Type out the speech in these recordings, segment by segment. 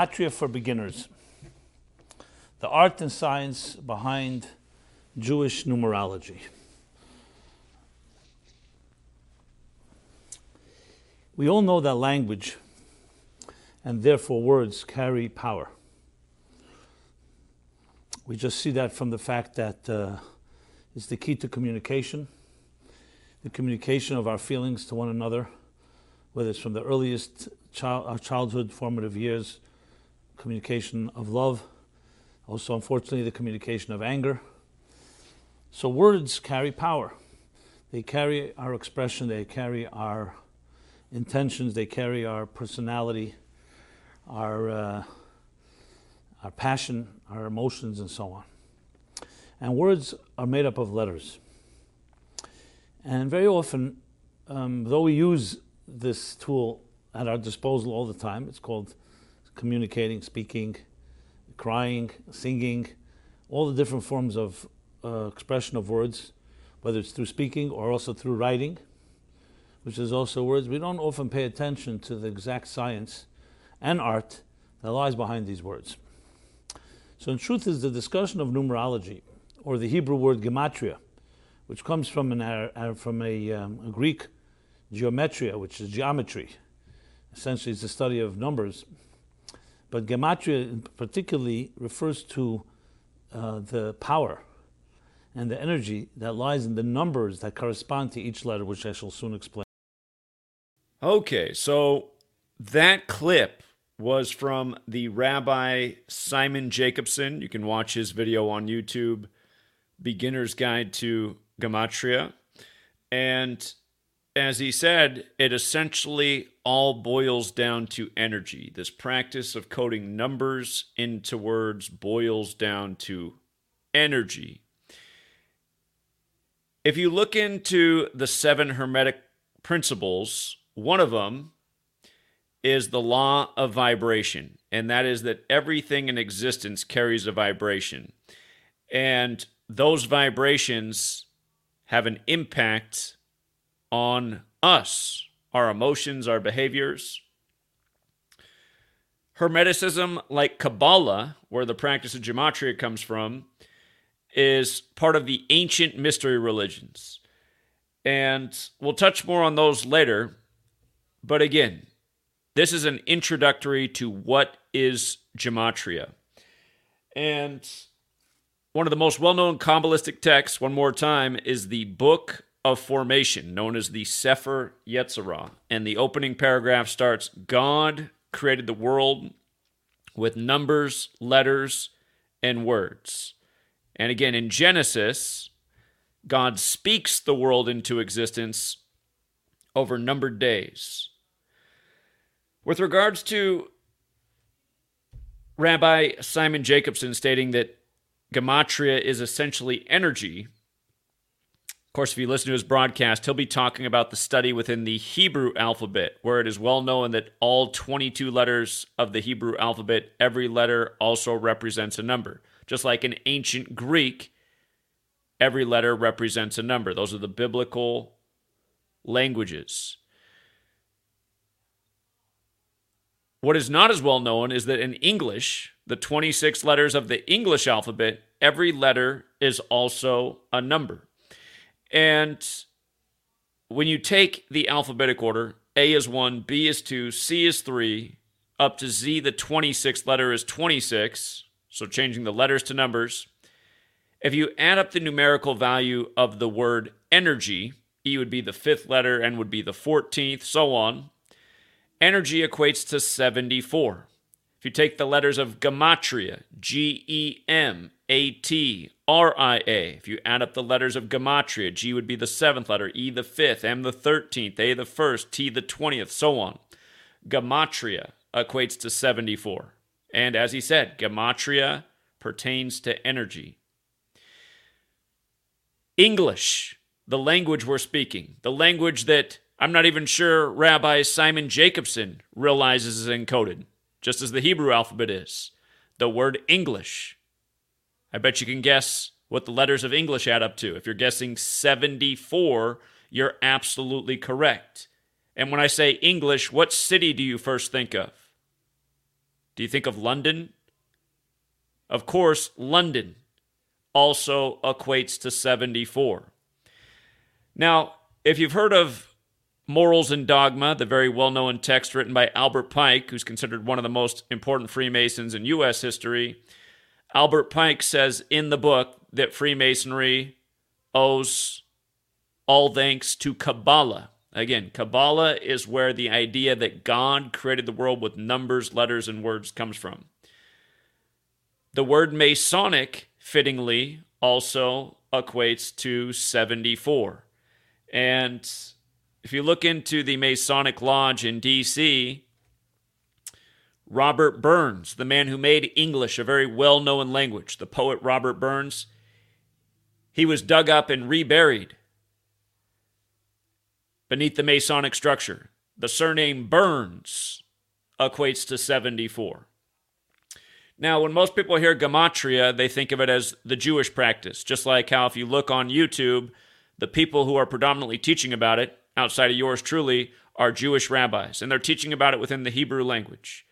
Gematria for Beginners. The art and science behind Jewish numerology. We all know that language and therefore words carry power. We just see that from the fact that uh, it's the key to communication, the communication of our feelings to one another, whether it's from the earliest child, our childhood, formative years, communication of love, also, unfortunately, the communication of anger. So, words carry power. They carry our expression, they carry our intentions, they carry our personality, our, uh, our passion, our emotions, and so on. And words are made up of letters. And very often, um, though we use this tool at our disposal all the time, it's called communicating, speaking, crying, singing, all the different forms of uh, expression of words, whether it's through speaking or also through writing, which is also words. We don't often pay attention to the exact science and art that lies behind these words. So, in truth, is the discussion of numerology, or the Hebrew word gematria, which comes from, an, from a, um, a Greek geometria, which is geometry. Essentially, it's the study of numbers. But gematria particularly refers to uh, the power and the energy that lies in the numbers that correspond to each letter, which I shall soon explain. Okay, so that clip was from the Rabbi Simon Jacobson. You can watch his video on YouTube, Beginner's Guide to Gematria. And as he said, it essentially all boils down to energy. This practice of coding numbers into words boils down to energy. If you look into the seven Hermetic principles, one of them is the law of vibration, and that is that everything in existence carries a vibration. And those vibrations have an impact on us, our emotions, our behaviors. Hermeticism, like Kabbalah, where the practice of gematria comes from, is part of the ancient mystery religions. And we'll touch more on those later. But again, this is an introductory to what is gematria. And one of the most well known Kabbalistic texts, one more time, is the Book of formation, known as the Sefer Yetzirah. And the opening paragraph starts God created the world with numbers, letters, and words. And again, in Genesis, God speaks the world into existence over numbered days. With regards to Rabbi Simon Jacobson stating that Gematria is essentially energy, of course, if you listen to his broadcast, he'll be talking about the study within the Hebrew alphabet, where it is well known that all 22 letters of the Hebrew alphabet, every letter also represents a number. Just like in ancient Greek, every letter represents a number. Those are the biblical languages. What is not as well known is that in English, the 26 letters of the English alphabet, every letter is also a number. And when you take the alphabetic order, A is 1, B is 2, C is 3, up to Z, the 26th letter is 26, so changing the letters to numbers. If you add up the numerical value of the word energy, E would be the fifth letter, N would be the 14th, so on. Energy equates to 74. If you take the letters of Gematria, G E M A T R I A, if you add up the letters of Gematria, G would be the seventh letter, E the fifth, M the thirteenth, A the first, T the twentieth, so on. Gematria equates to 74. And as he said, Gematria pertains to energy. English, the language we're speaking, the language that I'm not even sure Rabbi Simon Jacobson realizes is encoded just as the Hebrew alphabet is. The word English. I bet you can guess what the letters of English add up to. If you're guessing 74, you're absolutely correct. And when I say English, what city do you first think of? Do you think of London? Of course, London also equates to 74. Now, if you've heard of Morals and Dogma, the very well known text written by Albert Pike, who's considered one of the most important Freemasons in U.S. history, Albert Pike says in the book that Freemasonry owes all thanks to Kabbalah. Again, Kabbalah is where the idea that God created the world with numbers, letters, and words comes from. The word Masonic, fittingly, also equates to 74. And if you look into the Masonic Lodge in D.C., Robert Burns, the man who made English a very well known language, the poet Robert Burns, he was dug up and reburied beneath the Masonic structure. The surname Burns equates to 74. Now, when most people hear gematria, they think of it as the Jewish practice, just like how if you look on YouTube, the people who are predominantly teaching about it, outside of yours truly, are Jewish rabbis, and they're teaching about it within the Hebrew language.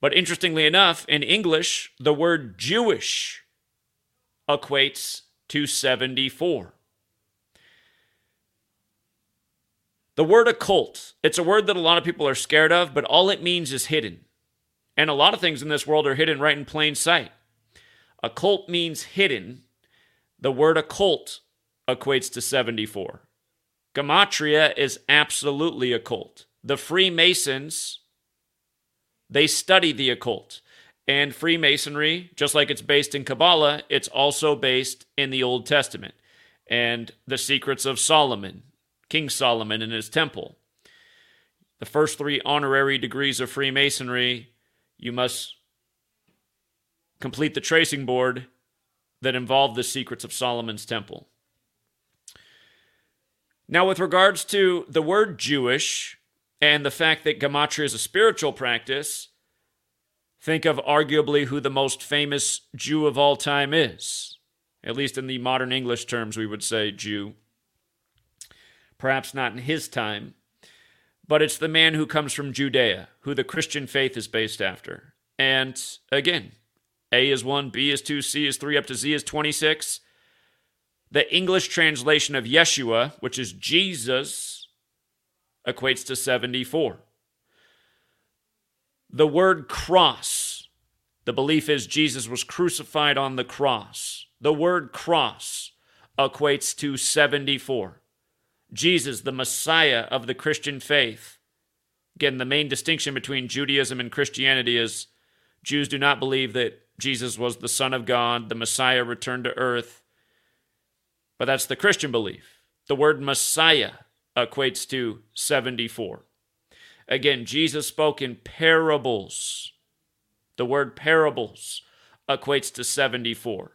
But interestingly enough, in English, the word Jewish equates to 74. The word occult, it's a word that a lot of people are scared of, but all it means is hidden. And a lot of things in this world are hidden right in plain sight. Occult means hidden. The word occult equates to 74. Gematria is absolutely occult. The Freemasons, they study the occult. And Freemasonry, just like it's based in Kabbalah, it's also based in the Old Testament and the secrets of Solomon, King Solomon and his temple. The first three honorary degrees of Freemasonry, you must complete the tracing board that involved the secrets of Solomon's temple. Now, with regards to the word Jewish and the fact that Gematria is a spiritual practice, think of arguably who the most famous Jew of all time is. At least in the modern English terms, we would say Jew. Perhaps not in his time, but it's the man who comes from Judea, who the Christian faith is based after. And again, A is 1, B is 2, C is 3, up to Z is 26. The English translation of Yeshua, which is Jesus, equates to 74. The word cross, the belief is Jesus was crucified on the cross. The word cross equates to 74. Jesus, the Messiah of the Christian faith. Again, the main distinction between Judaism and Christianity is Jews do not believe that Jesus was the Son of God, the Messiah returned to earth but that's the Christian belief. The word Messiah equates to 74. Again, Jesus spoke in parables. The word parables equates to 74.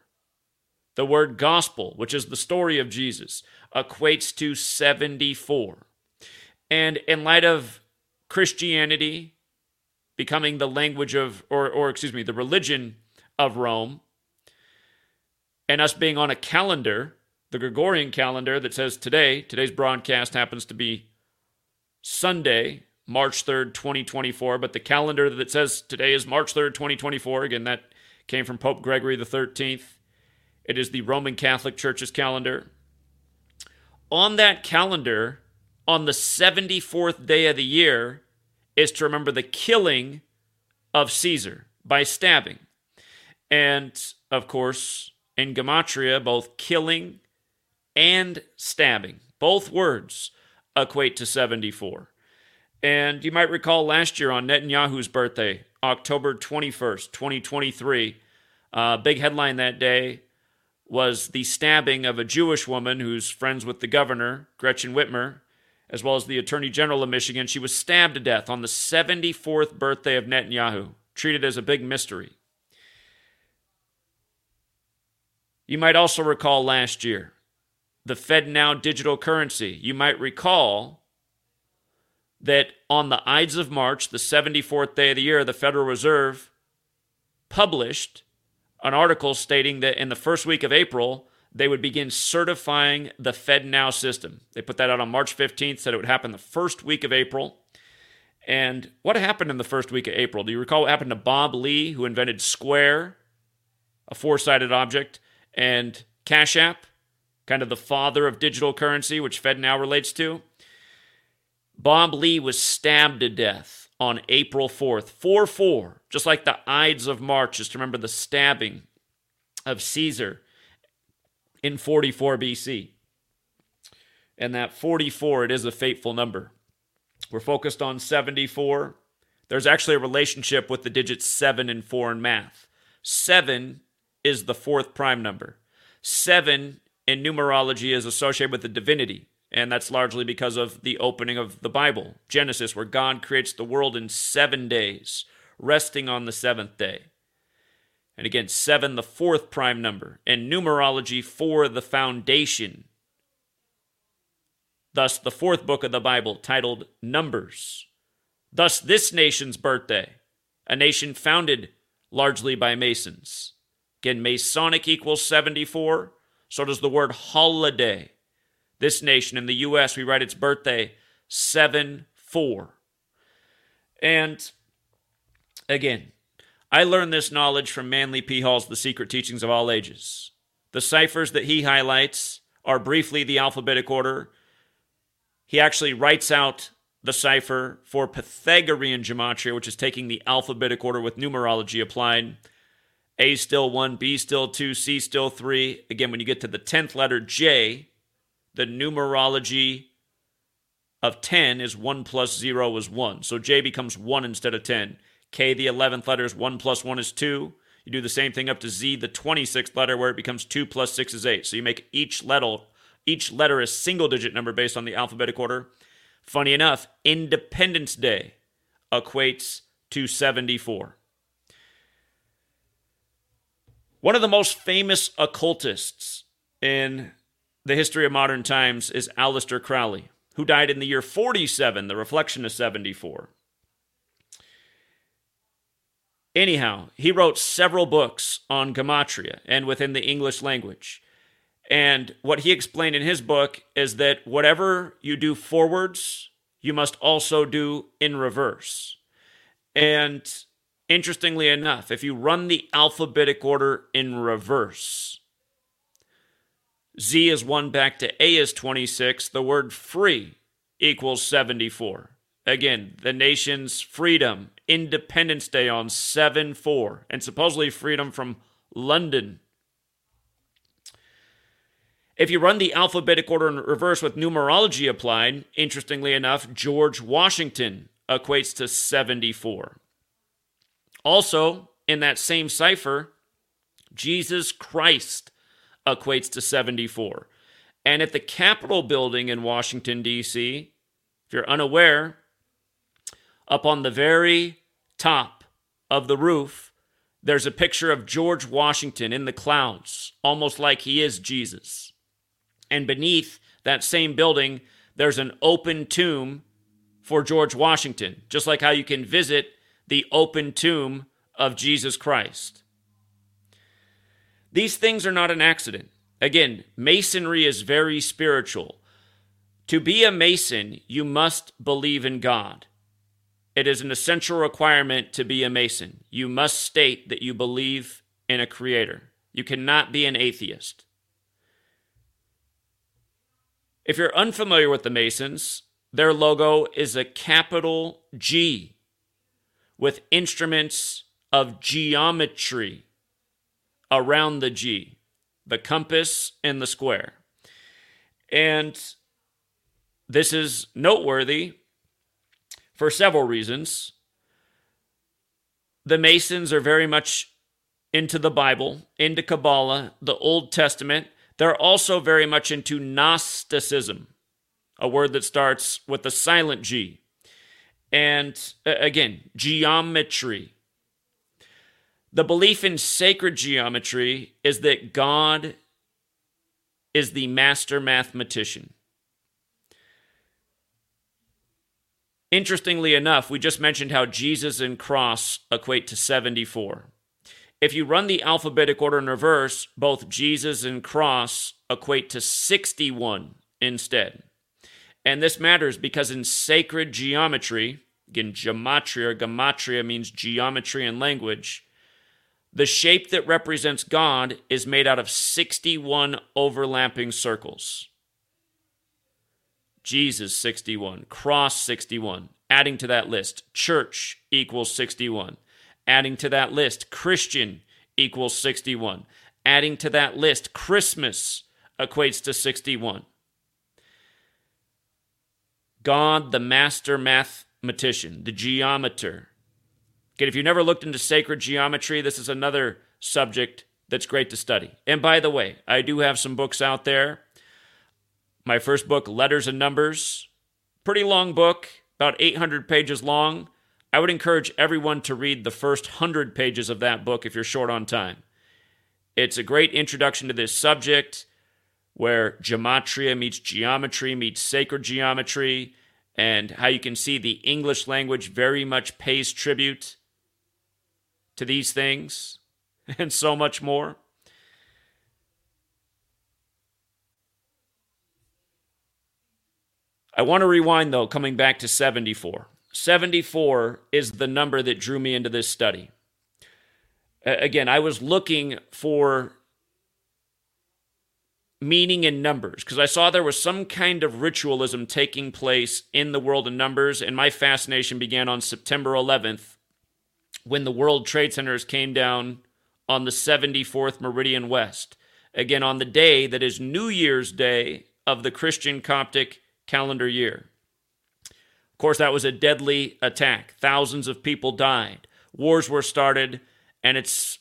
The word gospel, which is the story of Jesus, equates to 74. And in light of Christianity becoming the language of, or, or excuse me, the religion of Rome, and us being on a calendar the Gregorian calendar that says today, today's broadcast happens to be Sunday, March 3rd, 2024, but the calendar that says today is March 3rd, 2024, again, that came from Pope Gregory the 13th. It is the Roman Catholic Church's calendar. On that calendar, on the 74th day of the year, is to remember the killing of Caesar by stabbing. And of course, in Gematria, both killing and stabbing. Both words equate to 74. And you might recall last year on Netanyahu's birthday, October 21st, 2023, a uh, big headline that day was the stabbing of a Jewish woman who's friends with the governor, Gretchen Whitmer, as well as the Attorney General of Michigan. She was stabbed to death on the 74th birthday of Netanyahu, treated as a big mystery. You might also recall last year the FedNow digital currency. You might recall that on the Ides of March, the 74th day of the year, the Federal Reserve published an article stating that in the first week of April, they would begin certifying the FedNow system. They put that out on March 15th, said it would happen the first week of April. And what happened in the first week of April? Do you recall what happened to Bob Lee, who invented Square, a four sided object, and Cash App, kind of the father of digital currency, which FedNow relates to? Bob Lee was stabbed to death on April 4th, 4 4, just like the Ides of March, just remember the stabbing of Caesar in 44 BC. And that 44, it is a fateful number. We're focused on 74. There's actually a relationship with the digits 7 and 4 in math. 7 is the fourth prime number. 7 in numerology is associated with the divinity, and that's largely because of the opening of the Bible, Genesis, where God creates the world in seven days, resting on the seventh day. And again, 7, the fourth prime number, and numerology, for the foundation Thus, the fourth book of the Bible, titled Numbers. Thus, this nation's birthday, a nation founded largely by Masons. Again, Masonic equals 74. So does the word holiday. This nation in the U.S., we write its birthday 7 4. And again, I learned this knowledge from Manly P. Hall's The Secret Teachings of All Ages. The ciphers that he highlights are briefly the alphabetic order he actually writes out the cipher for Pythagorean gematria, which is taking the alphabetic order with numerology applied. A still 1, B still 2, C still 3. Again, when you get to the 10th letter J, the numerology of 10 is 1 plus 0 is 1. So J becomes 1 instead of 10. K, the 11th letter, is 1 plus 1 is 2. You do the same thing up to Z, the 26th letter, where it becomes 2 plus 6 is 8. So you make each letter each letter a single digit number based on the alphabetic order. Funny enough, Independence Day equates to 74. One of the most famous occultists in the history of modern times is Aleister Crowley, who died in the year 47, the reflection of 74. Anyhow, he wrote several books on gematria and within the English language. And what he explained in his book is that whatever you do forwards, you must also do in reverse. And interestingly enough, if you run the alphabetic order in reverse, Z is 1 back to A is 26, the word free equals 74. Again, the nation's freedom, Independence Day on 7 4, and supposedly freedom from London if you run the alphabetic order in reverse with numerology applied, interestingly enough, George Washington equates to 74. Also, in that same cipher, Jesus Christ equates to 74. And at the Capitol building in Washington, D.C., if you're unaware, up on the very top of the roof, there's a picture of George Washington in the clouds, almost like he is Jesus. And beneath that same building, there's an open tomb for George Washington, just like how you can visit the open tomb of Jesus Christ. These things are not an accident. Again, Masonry is very spiritual. To be a Mason, you must believe in God. It is an essential requirement to be a Mason. You must state that you believe in a Creator. You cannot be an atheist. If you're unfamiliar with the Masons, their logo is a capital G with instruments of geometry around the G, the compass and the square. And this is noteworthy for several reasons. The Masons are very much into the Bible, into Kabbalah, the Old Testament, they're also very much into Gnosticism, a word that starts with the silent G. And again, geometry. The belief in sacred geometry is that God is the master mathematician. Interestingly enough, we just mentioned how Jesus and cross equate to 74. If you run the alphabetic order in reverse, both Jesus and cross equate to 61 instead. And this matters because in sacred geometry, Again, gematria gematria means geometry and language. The shape that represents God is made out of 61 overlapping circles. Jesus 61, cross 61. Adding to that list, church equals 61. Adding to that list, Christian equals 61. Adding to that list, Christmas equates to 61. God, the master mathematician, the geometer. Again, if you've never looked into sacred geometry, this is another subject that's great to study. And by the way, I do have some books out there. My first book, Letters and Numbers, pretty long book, about 800 pages long. I would encourage everyone to read the first 100 pages of that book if you're short on time. It's a great introduction to this subject where gematria meets geometry meets sacred geometry, and how you can see the English language very much pays tribute to these things and so much more. I want to rewind though, coming back to 74. 74 is the number that drew me into this study. Again, I was looking for meaning in numbers because I saw there was some kind of ritualism taking place in the world of numbers, and my fascination began on September 11th when the World Trade Centers came down on the 74th Meridian West. Again, on the day that is New Year's Day of the Christian Coptic calendar year. Of course, that was a deadly attack. Thousands of people died. Wars were started, and it's,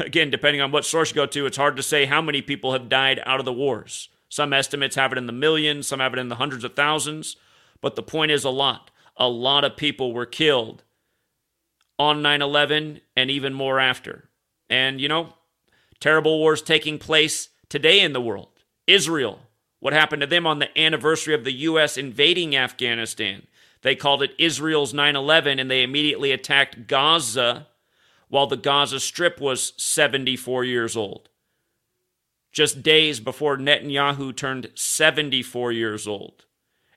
again, depending on what source you go to, it's hard to say how many people have died out of the wars. Some estimates have it in the millions, some have it in the hundreds of thousands, but the point is a lot. A lot of people were killed on 9 11 and even more after. And, you know, terrible wars taking place today in the world. Israel, what happened to them on the anniversary of the U.S. invading Afghanistan? They called it Israel's 9 11 and they immediately attacked Gaza while the Gaza Strip was 74 years old. Just days before Netanyahu turned 74 years old.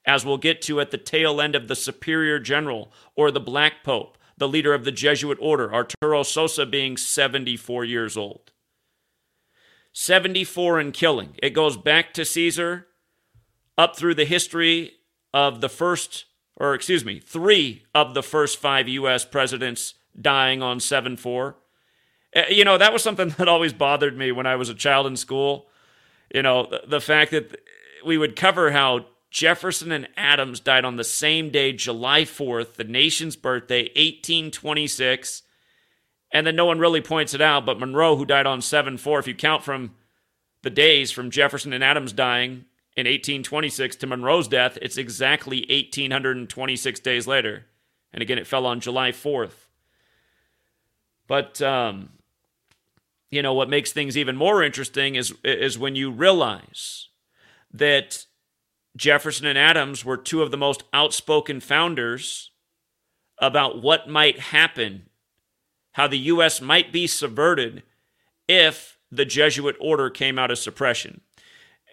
As we'll get to at the tail end of the Superior General or the Black Pope, the leader of the Jesuit order, Arturo Sosa being 74 years old. 74 in killing. It goes back to Caesar up through the history of the first, or excuse me, three of the first five U.S. presidents dying on 7 4. Eh, you know, that was something that always bothered me when I was a child in school. You know, the, fact that we would cover how Jefferson and Adams died on the same day, July 4th, the nation's birthday, 1826. And then no one really points it out, but Monroe, who died on 7 4, if you count from the days from Jefferson and Adams dying in 1826 to Monroe's death, it's exactly 1826 days later. And again, it fell on July 4th. But, um, you know, what makes things even more interesting is, is when you realize that Jefferson and Adams were two of the most outspoken founders about what might happen, how the U.S. might be subverted if the Jesuit order came out of suppression.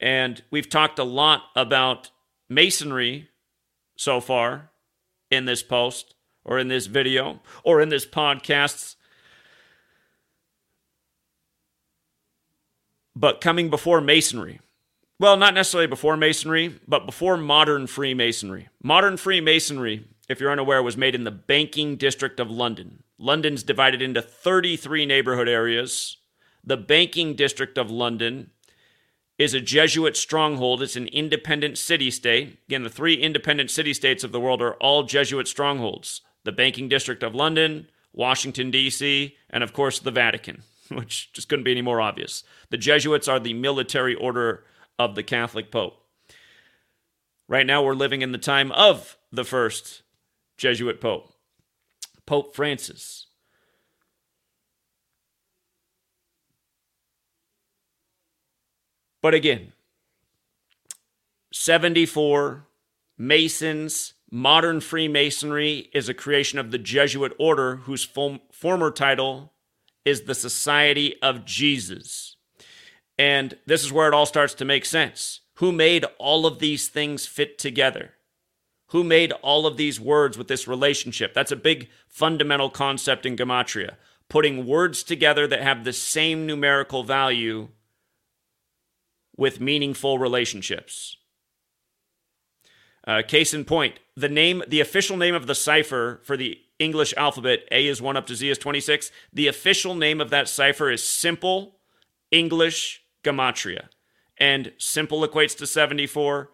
And we've talked a lot about Masonry so far in this post or in this video or in this podcast. But coming before Masonry, well, not necessarily before Masonry, but before modern Freemasonry. Modern Freemasonry, if you're unaware, was made in the banking district of London. London's divided into 33 neighborhood areas. The banking district of London is a Jesuit stronghold. It's an independent city state. Again, the three independent city states of the world are all Jesuit strongholds the banking district of London, Washington, D.C., and of course the Vatican, which just couldn't be any more obvious. The Jesuits are the military order of the Catholic Pope. Right now, we're living in the time of the first Jesuit Pope, Pope Francis. But again, 74 Masons, modern Freemasonry is a creation of the Jesuit order whose former title is the Society of Jesus. And this is where it all starts to make sense. Who made all of these things fit together? Who made all of these words with this relationship? That's a big fundamental concept in Gematria. Putting words together that have the same numerical value with meaningful relationships. Uh, case in point, the name, the official name of the cipher for the English alphabet, A is 1 up to Z is 26. The official name of that cipher is Simple English Gematria. And simple equates to 74,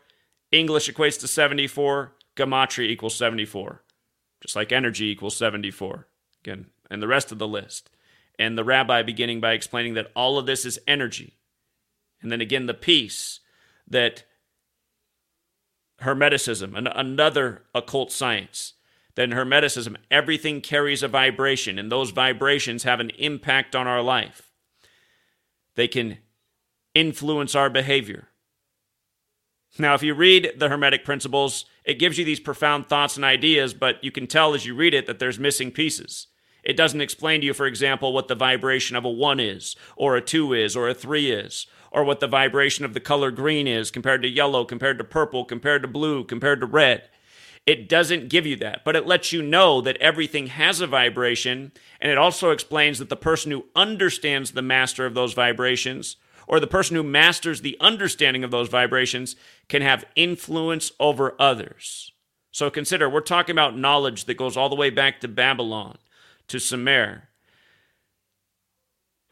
English equates to 74, Gematria equals 74. Just like energy equals 74. Again, and the rest of the list. And the rabbi beginning by explaining that all of this is energy. And then again, the peace that Hermeticism, another occult science. Then Hermeticism, everything carries a vibration, and those vibrations have an impact on our life. They can influence our behavior. Now, if you read the Hermetic principles, it gives you these profound thoughts and ideas, but you can tell as you read it that there's missing pieces. It doesn't explain to you, for example, what the vibration of a 1 is, or a 2 is, or a 3 is, or what the vibration of the color green is compared to yellow, compared to purple, compared to blue, compared to red. It doesn't give you that, but it lets you know that everything has a vibration, and it also explains that the person who understands the master of those vibrations, or the person who masters the understanding of those vibrations, can have influence over others. So consider, we're talking about knowledge that goes all the way back to Babylon, to Sumer,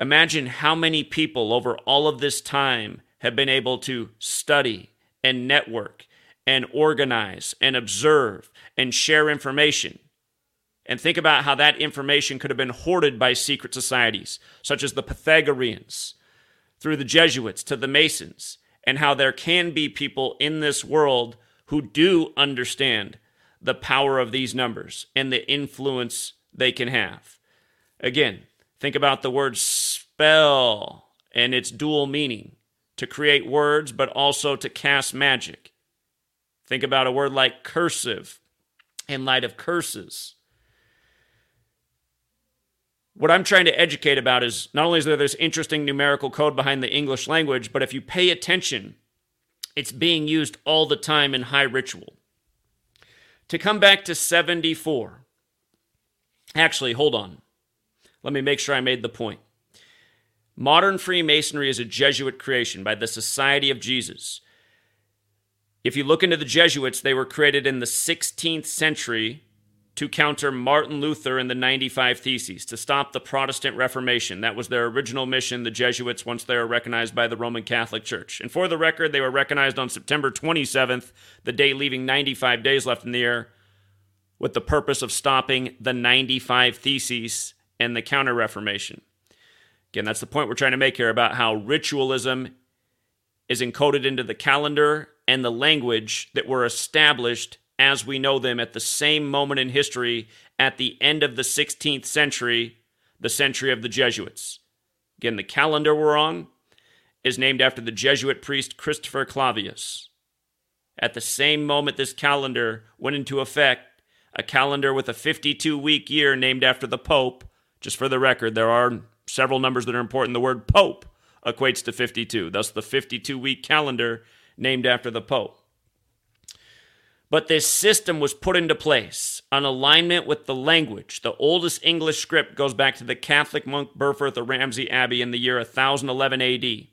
Imagine how many people over all of this time have been able to study and network and organize and observe and share information. And think about how that information could have been hoarded by secret societies, such as the Pythagoreans, through the Jesuits to the Masons, and how there can be people in this world who do understand the power of these numbers and the influence they can have. Again, Think about the word spell and its dual meaning to create words, but also to cast magic. Think about a word like cursive in light of curses. What I'm trying to educate about is not only is there this interesting numerical code behind the English language, but if you pay attention, it's being used all the time in high ritual. To come back to 74, actually, hold on. Let me make sure I made the point. Modern Freemasonry is a Jesuit creation by the Society of Jesus. If you look into the Jesuits, they were created in the 16th century to counter Martin Luther and the 95 Theses, to stop the Protestant Reformation. That was their original mission, the Jesuits, once they were recognized by the Roman Catholic Church. And for the record, they were recognized on September 27th, the day leaving 95 days left in the year, with the purpose of stopping the 95 Theses and the Counter Reformation. Again, that's the point we're trying to make here about how ritualism is encoded into the calendar and the language that were established as we know them at the same moment in history at the end of the 16th century, the century of the Jesuits. Again, the calendar we're on is named after the Jesuit priest Christopher Clavius. At the same moment this calendar went into effect, a calendar with a 52 week year named after the Pope just for the record, there are several numbers that are important. The word Pope equates to 52, thus, the 52 week calendar named after the Pope. But this system was put into place on alignment with the language. The oldest English script goes back to the Catholic monk Byrhtferth of Ramsey Abbey in the year 1011 AD.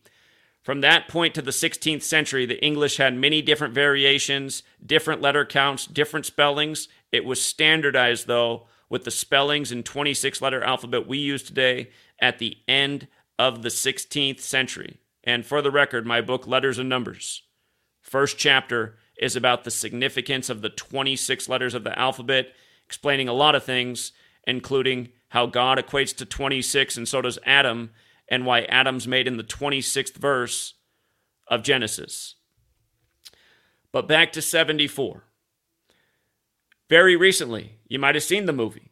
From that point to the 16th century, the English had many different variations, different letter counts, different spellings. It was standardized, though, with the spellings and 26 letter alphabet we use today at the end of the 16th century. And for the record, my book, Letters and Numbers, first chapter is about the significance of the 26 letters of the alphabet, explaining a lot of things, including how God equates to 26 and so does Adam, and why Adam's made in the 26th verse of Genesis. But back to 74. Very recently, you might have seen the movie.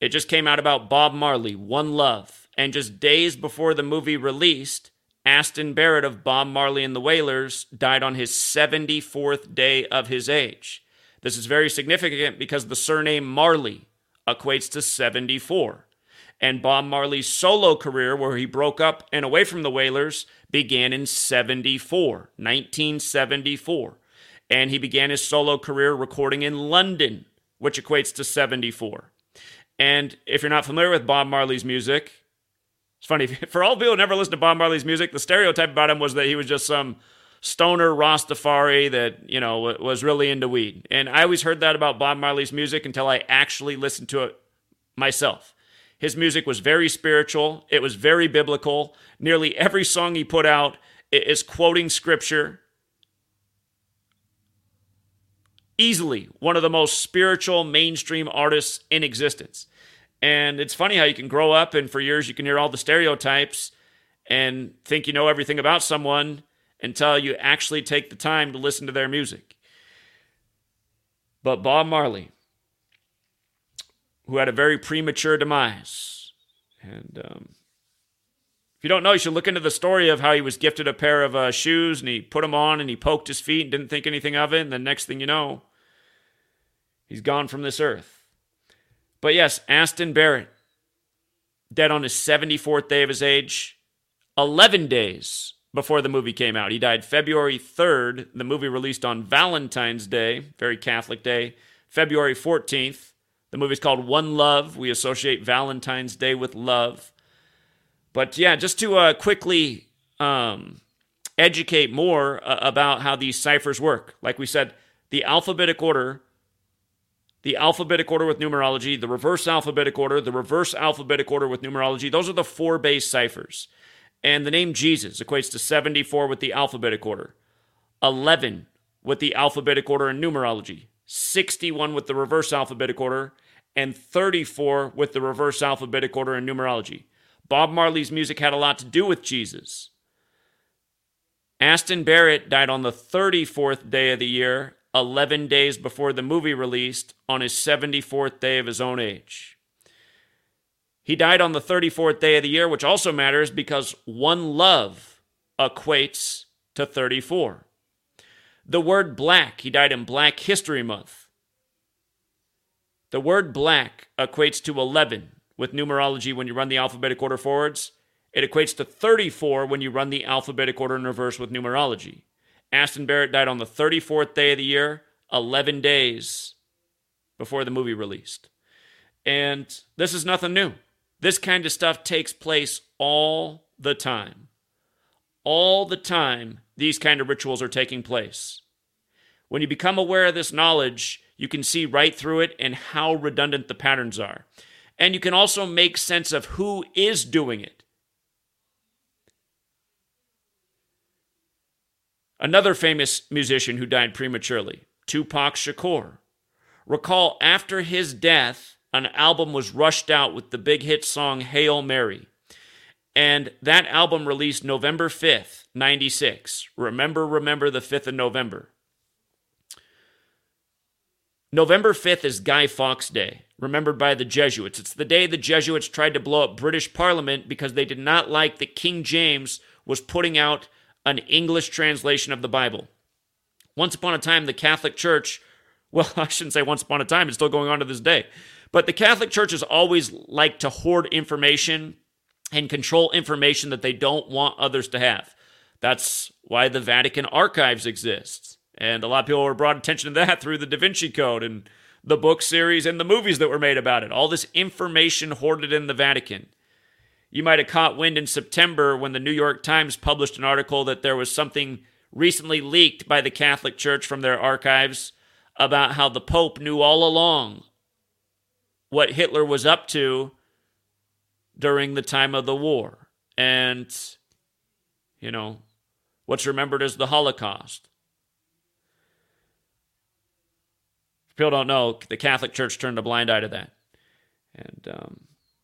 It just came out about Bob Marley, One Love. And just days before the movie released, Aston Barrett of Bob Marley and the Wailers died on his 74th day of his age. This is very significant because the surname Marley equates to 74. And Bob Marley's solo career, where he broke up and away from the Wailers, began in 74, 1974. And he began his solo career recording in London, which equates to 74. And if you're not familiar with Bob Marley's music, it's funny, for all people who never listened to Bob Marley's music, the stereotype about him was that he was just some stoner Rastafari that, you know, was really into weed. And I always heard that about Bob Marley's music until I actually listened to it myself. His music was very spiritual, it was very biblical. Nearly every song he put out is quoting scripture. Easily one of the most spiritual mainstream artists in existence. And it's funny how you can grow up and for years you can hear all the stereotypes and think you know everything about someone until you actually take the time to listen to their music. But Bob Marley, who had a very premature demise, and um, if you don't know, you should look into the story of how he was gifted a pair of uh, shoes and he put them on and he poked his feet and didn't think anything of it. And the next thing you know, he's gone from this earth. But yes, Aston Barrett, dead on his 74th day of his age, 11 days before the movie came out. He died February 3rd. The movie released on Valentine's Day, very Catholic day, February 14th. The movie's called One Love. We associate Valentine's Day with love. But yeah, just to uh, quickly um, educate more uh, about how these ciphers work. Like we said, the alphabetic order, the alphabetic order with numerology, the reverse alphabetic order, the reverse alphabetic order with numerology, those are the four base ciphers. And the name Jesus equates to 74 with the alphabetic order, 11 with the alphabetic order and numerology, 61 with the reverse alphabetic order, and 34 with the reverse alphabetic order and numerology. Bob Marley's music had a lot to do with Jesus. Aston Barrett died on the 34th day of the year, 11 days before the movie released, on his 74th day of his own age. He died on the 34th day of the year, which also matters because one love equates to 34. The word black, he died in Black History Month. The word black equates to 11 with numerology when you run the alphabetic order forwards. It equates to 34 when you run the alphabetic order in reverse with numerology. Aston Barrett died on the 34th day of the year, 11 days before the movie released. And this is nothing new. This kind of stuff takes place all the time. All the time, these kind of rituals are taking place. When you become aware of this knowledge, you can see right through it and how redundant the patterns are. And you can also make sense of who is doing it. Another famous musician who died prematurely, Tupac Shakur. Recall after his death, an album was rushed out with the big hit song Hail Mary. And that album released November 5th, 96. Remember, remember the 5th of November. November 5th is Guy Fawkes Day, remembered by the Jesuits. It's the day the Jesuits tried to blow up British Parliament because they did not like that King James was putting out an English translation of the Bible. Once upon a time, the Catholic Church, well, I shouldn't say once upon a time, it's still going on to this day, but the Catholic Church has always liked to hoard information and control information that they don't want others to have. That's why the Vatican archives exists. And a lot of people were brought attention to that through the Da Vinci Code and the book series and the movies that were made about it. All this information hoarded in the Vatican. You might have caught wind in September when the New York Times published an article that there was something recently leaked by the Catholic Church from their archives about how the Pope knew all along what Hitler was up to during the time of the war. And, you know, what's remembered as the Holocaust. If people don't know, the Catholic Church turned a blind eye to that. And um,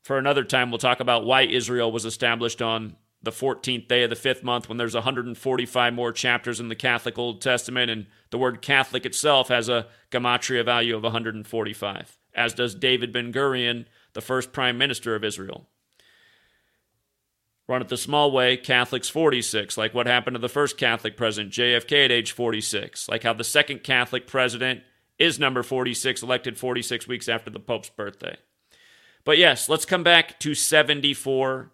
for another time, we'll talk about why Israel was established on the 14th day of the fifth month when there's 145 more chapters in the Catholic Old Testament, and the word Catholic itself has a gematria value of 145 as does David Ben Gurion, the first prime minister of Israel. Run it the small way, Catholics 46, like what happened to the first Catholic president, JFK, at age 46, like how the second Catholic president is number 46, elected 46 weeks after the Pope's birthday. But yes, let's come back to 74.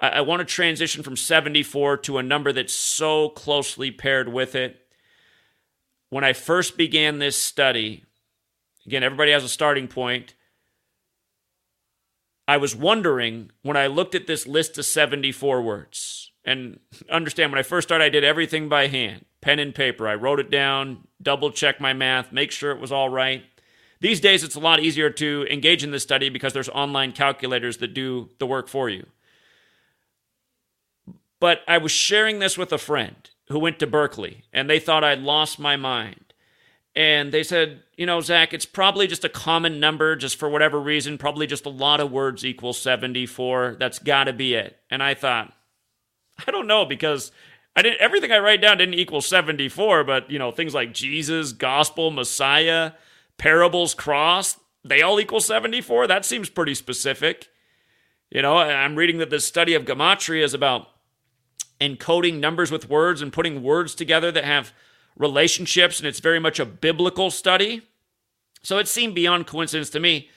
I, I want to transition from 74 to a number that's so closely paired with it. when I first began this study, again, everybody has a starting point. I was wondering when I looked at this list of 74 words, and understand when I first started, I did everything by hand, pen and paper. I wrote it down, double check my math, make sure it was all right. These days, it's a lot easier to engage in this study because there's online calculators that do the work for you. But I was sharing this with a friend who went to Berkeley, and they thought I'd lost my mind. And they said, you know, Zach, it's probably just a common number, just for whatever reason, probably just a lot of words equals 74. That's got to be it. And I thought, I don't know, because I didn't, everything I write down didn't equal 74, but, you know, things like Jesus, gospel, Messiah, parables, cross, they all equal 74. That seems pretty specific. You know, I'm reading that this study of gematria is about encoding numbers with words and putting words together that have relationships, and it's very much a biblical study. So it seemed beyond coincidence to me.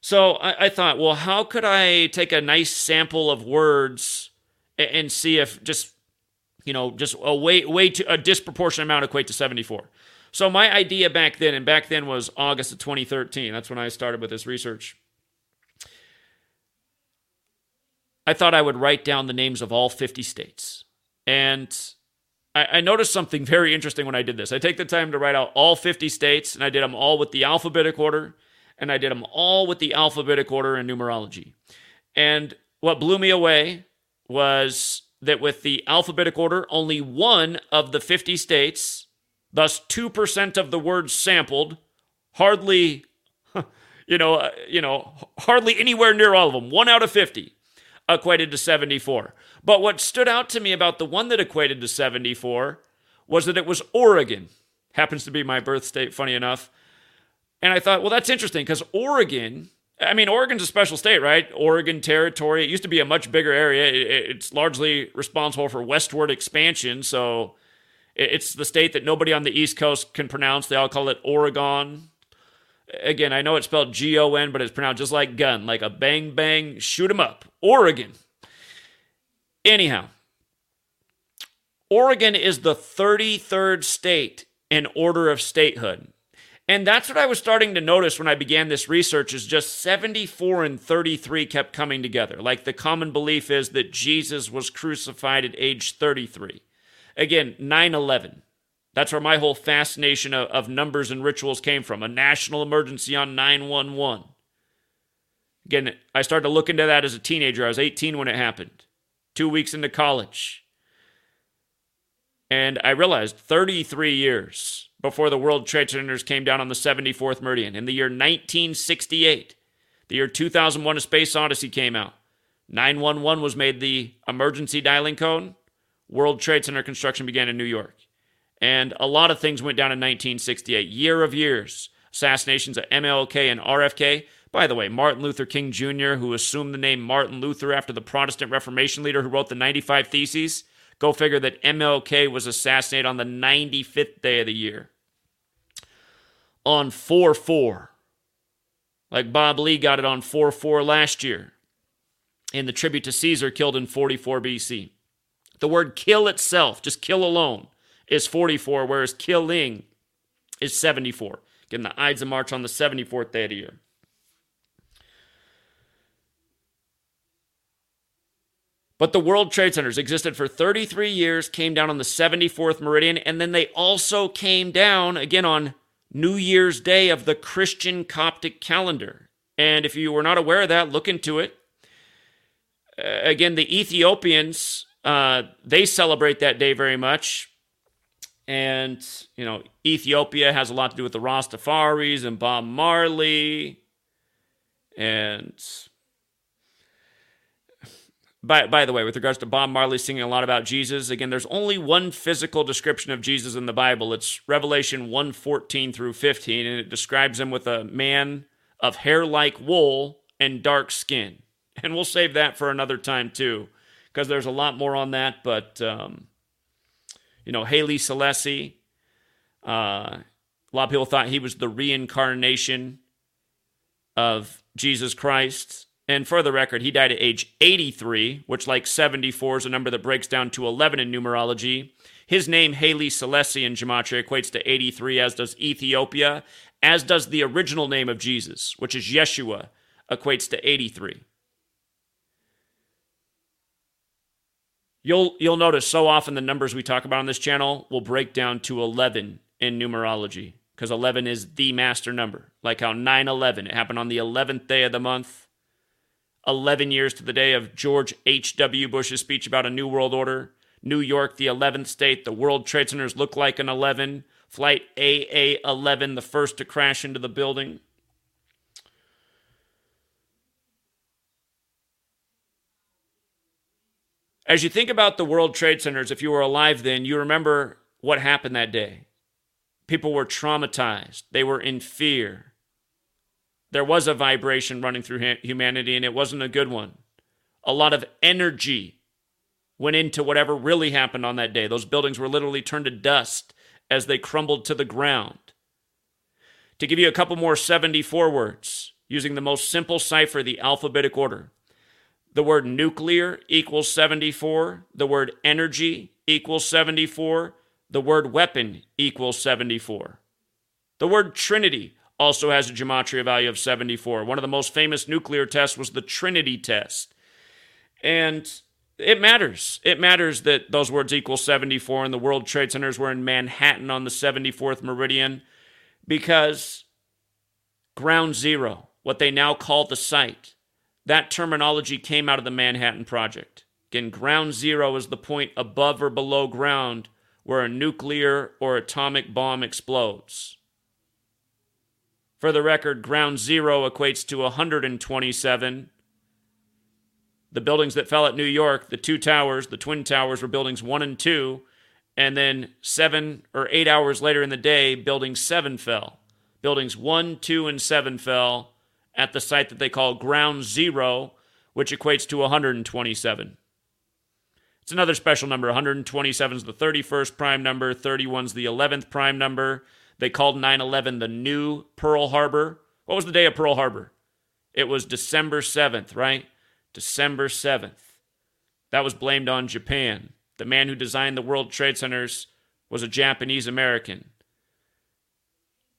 So I, I thought, well, how could I take a nice sample of words and, and see if just, you know, just a way, way to a disproportionate amount equate to 74. So my idea back then, and back then was August of 2013. That's when I started with this research. I thought I would write down the names of all 50 states. And I, I, noticed something very interesting when I did this. I take the time to write out all 50 states, and I did them all with the alphabetic order, and I did them all with the alphabetic order and numerology. And what blew me away was that with the alphabetic order, only one of the 50 states Thus, 2% of the words sampled, hardly, you know, uh, you know, hardly anywhere near all of them, 1 out of 50 equated to 74. But what stood out to me about the one that equated to 74 was that it was Oregon. Happens to be my birth state, funny enough. And I thought, well, that's interesting because Oregon, I mean, Oregon's a special state, right? Oregon Territory. It used to be a much bigger area. It's largely responsible for westward expansion. So it's the state that nobody on the East Coast can pronounce. They all call it Oregon. Again, I know it's spelled G O N, but it's pronounced just like gun, like a bang bang, shoot 'em up. Oregon. Anyhow, Oregon is the 33rd state in order of statehood. And that's what I was starting to notice when I began this research is just 74 and 33 kept coming together. Like the common belief is that Jesus was crucified at age 33. Again, 9 11. That's where my whole fascination of, of, numbers and rituals came from a national emergency on 911. Again, I started to look into that as a teenager. I was 18 when it happened, two weeks into college. And I realized 33 years before the World Trade Centers came down on the 74th meridian, in the year 1968, the year 2001 A Space Odyssey came out, 911 was made the emergency dialing code. World Trade Center construction began in New York. And a lot of things went down in 1968. Year of years. Assassinations of MLK and RFK. By the way, Martin Luther King Jr., who assumed the name Martin Luther after the Protestant Reformation leader who wrote the 95 Theses. Go figure that MLK was assassinated on the 95th day of the year. On 4 4. Like Bob Lee got it on 4 4 last year. In the tribute to Caesar killed in 44 BC. The word kill itself, just kill alone, is 44, whereas killing is 74. Again, the Ides of March on the 74th day of the year. But the World Trade Centers existed for 33 years, came down on the 74th meridian, and then they also came down again on New Year's Day of the Christian Coptic calendar. And if you were not aware of that, look into it. Uh, again, the Ethiopians uh, they celebrate that day very much. And, you know, Ethiopia has a lot to do with the Rastafaris and Bob Marley. And by, by the way, with regards to Bob Marley singing a lot about Jesus, again, there's only one physical description of Jesus in the Bible. It's Revelation 1:14 through 15, and it describes him with a man of hair like wool and dark skin. And we'll save that for another time too because there's a lot more on that. But, um, you know, Haile Selassie, uh, a lot of people thought he was the reincarnation of Jesus Christ. And for the record, he died at age 83, which, like 74, is a number that breaks down to 11 in numerology. His name, Haile Selassie in Gematria, equates to 83, as does Ethiopia, as does the original name of Jesus, which is Yeshua, equates to 83. You'll you'll notice so often the numbers we talk about on this channel will break down to 11 in numerology because 11 is the master number. Like how 9/11 it happened on the 11th day of the month. 11 years to the day of George H.W. Bush's speech about a new world order. New York, the 11th state, the World Trade Centers look like an 11. Flight AA 11, the first to crash into the building. As you think about the World Trade Centers, if you were alive then, you remember what happened that day. People were traumatized, they were in fear. There was a vibration running through humanity, and it wasn't a good one. A lot of energy went into whatever really happened on that day. Those buildings were literally turned to dust as they crumbled to the ground. To give you a couple more 74 words, using the most simple cipher, the alphabetic order the word nuclear equals 74. The word energy equals 74. The word weapon equals 74. The word Trinity also has a gematria value of 74. One of the most famous nuclear tests was the Trinity test. And it matters. It matters that those words equal 74 and the World Trade Centers were in Manhattan on the 74th meridian because ground zero, what they now call the site, that terminology came out of the Manhattan Project. Again, ground zero is the point above or below ground where a nuclear or atomic bomb explodes. For the record, ground zero equates to 127. The buildings that fell at New York, the two towers, the Twin Towers, were buildings one and two. And then seven or eight hours later in the day, building seven fell. Buildings one, two, and seven fell at the site that they call Ground Zero, which equates to 127. It's another special number. 127 is the 31st prime number, 31 is the 11th prime number. They called 9 11 the new Pearl Harbor. What was the day of Pearl Harbor? It was December 7th, right? December 7th. That was blamed on Japan. The man who designed the World Trade Centers was a Japanese American.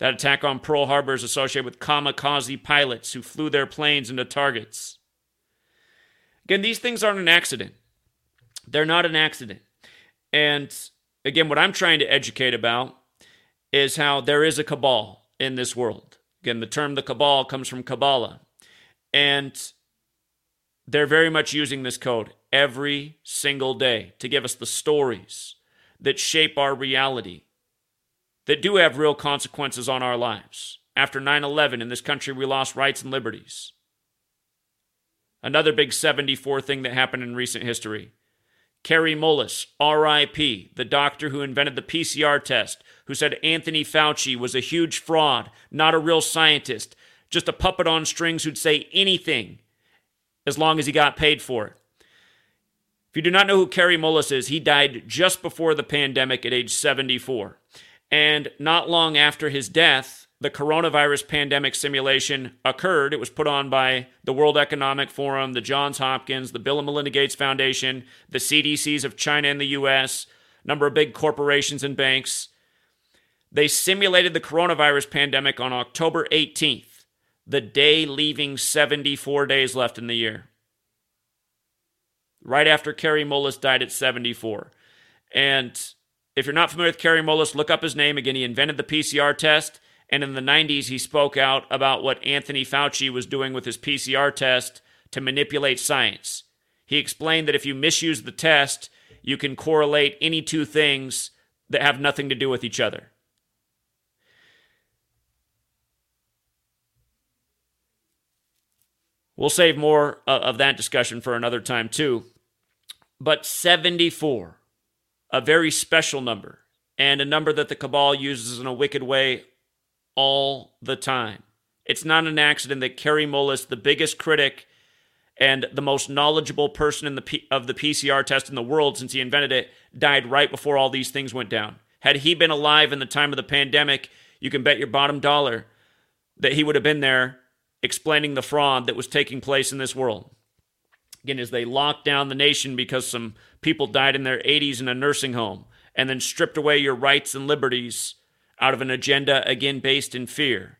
That attack on Pearl Harbor is associated with kamikaze pilots who flew their planes into targets. Again, these things aren't an accident. They're not an accident. And again, what I'm trying to educate about is how there is a cabal in this world. Again, the term the cabal comes from Kabbalah. And they're very much using this code every single day to give us the stories that shape our reality that do have real consequences on our lives. After 9 11, in this country, we lost rights and liberties. Another big 74 thing that happened in recent history. Kary Mullis, RIP, the doctor who invented the PCR test, who said Anthony Fauci was a huge fraud, not a real scientist, just a puppet on strings who'd say anything as long as he got paid for it. If you do not know who Kary Mullis is, he died just before the pandemic at age 74. And not long after his death, the coronavirus pandemic simulation occurred. It was put on by the World Economic Forum, the Johns Hopkins, the Bill and Melinda Gates Foundation, the CDCs of China and the US, a number of big corporations and banks. They simulated the coronavirus pandemic on October 18th, the day leaving 74 days left in the year. Right after Kary Mullis died at 74. And if you're not familiar with Kary Mullis, look up his name. Again, he invented the PCR test. And in the 90s, he spoke out about what Anthony Fauci was doing with his PCR test to manipulate science. He explained that if you misuse the test, you can correlate any two things that have nothing to do with each other. We'll save more uh, of that discussion for another time, too. But 74 a very special number and a number that the cabal uses in a wicked way all the time. It's not an accident that Kary Mullis, the biggest critic and the most knowledgeable person in the P- of the PCR test in the world since he invented it, died right before all these things went down. Had he been alive in the time of the pandemic, you can bet your bottom dollar that he would have been there explaining the fraud that was taking place in this world. Again, as they locked down the nation because some people died in their 80s in a nursing home and then stripped away your rights and liberties out of an agenda, again, based in fear.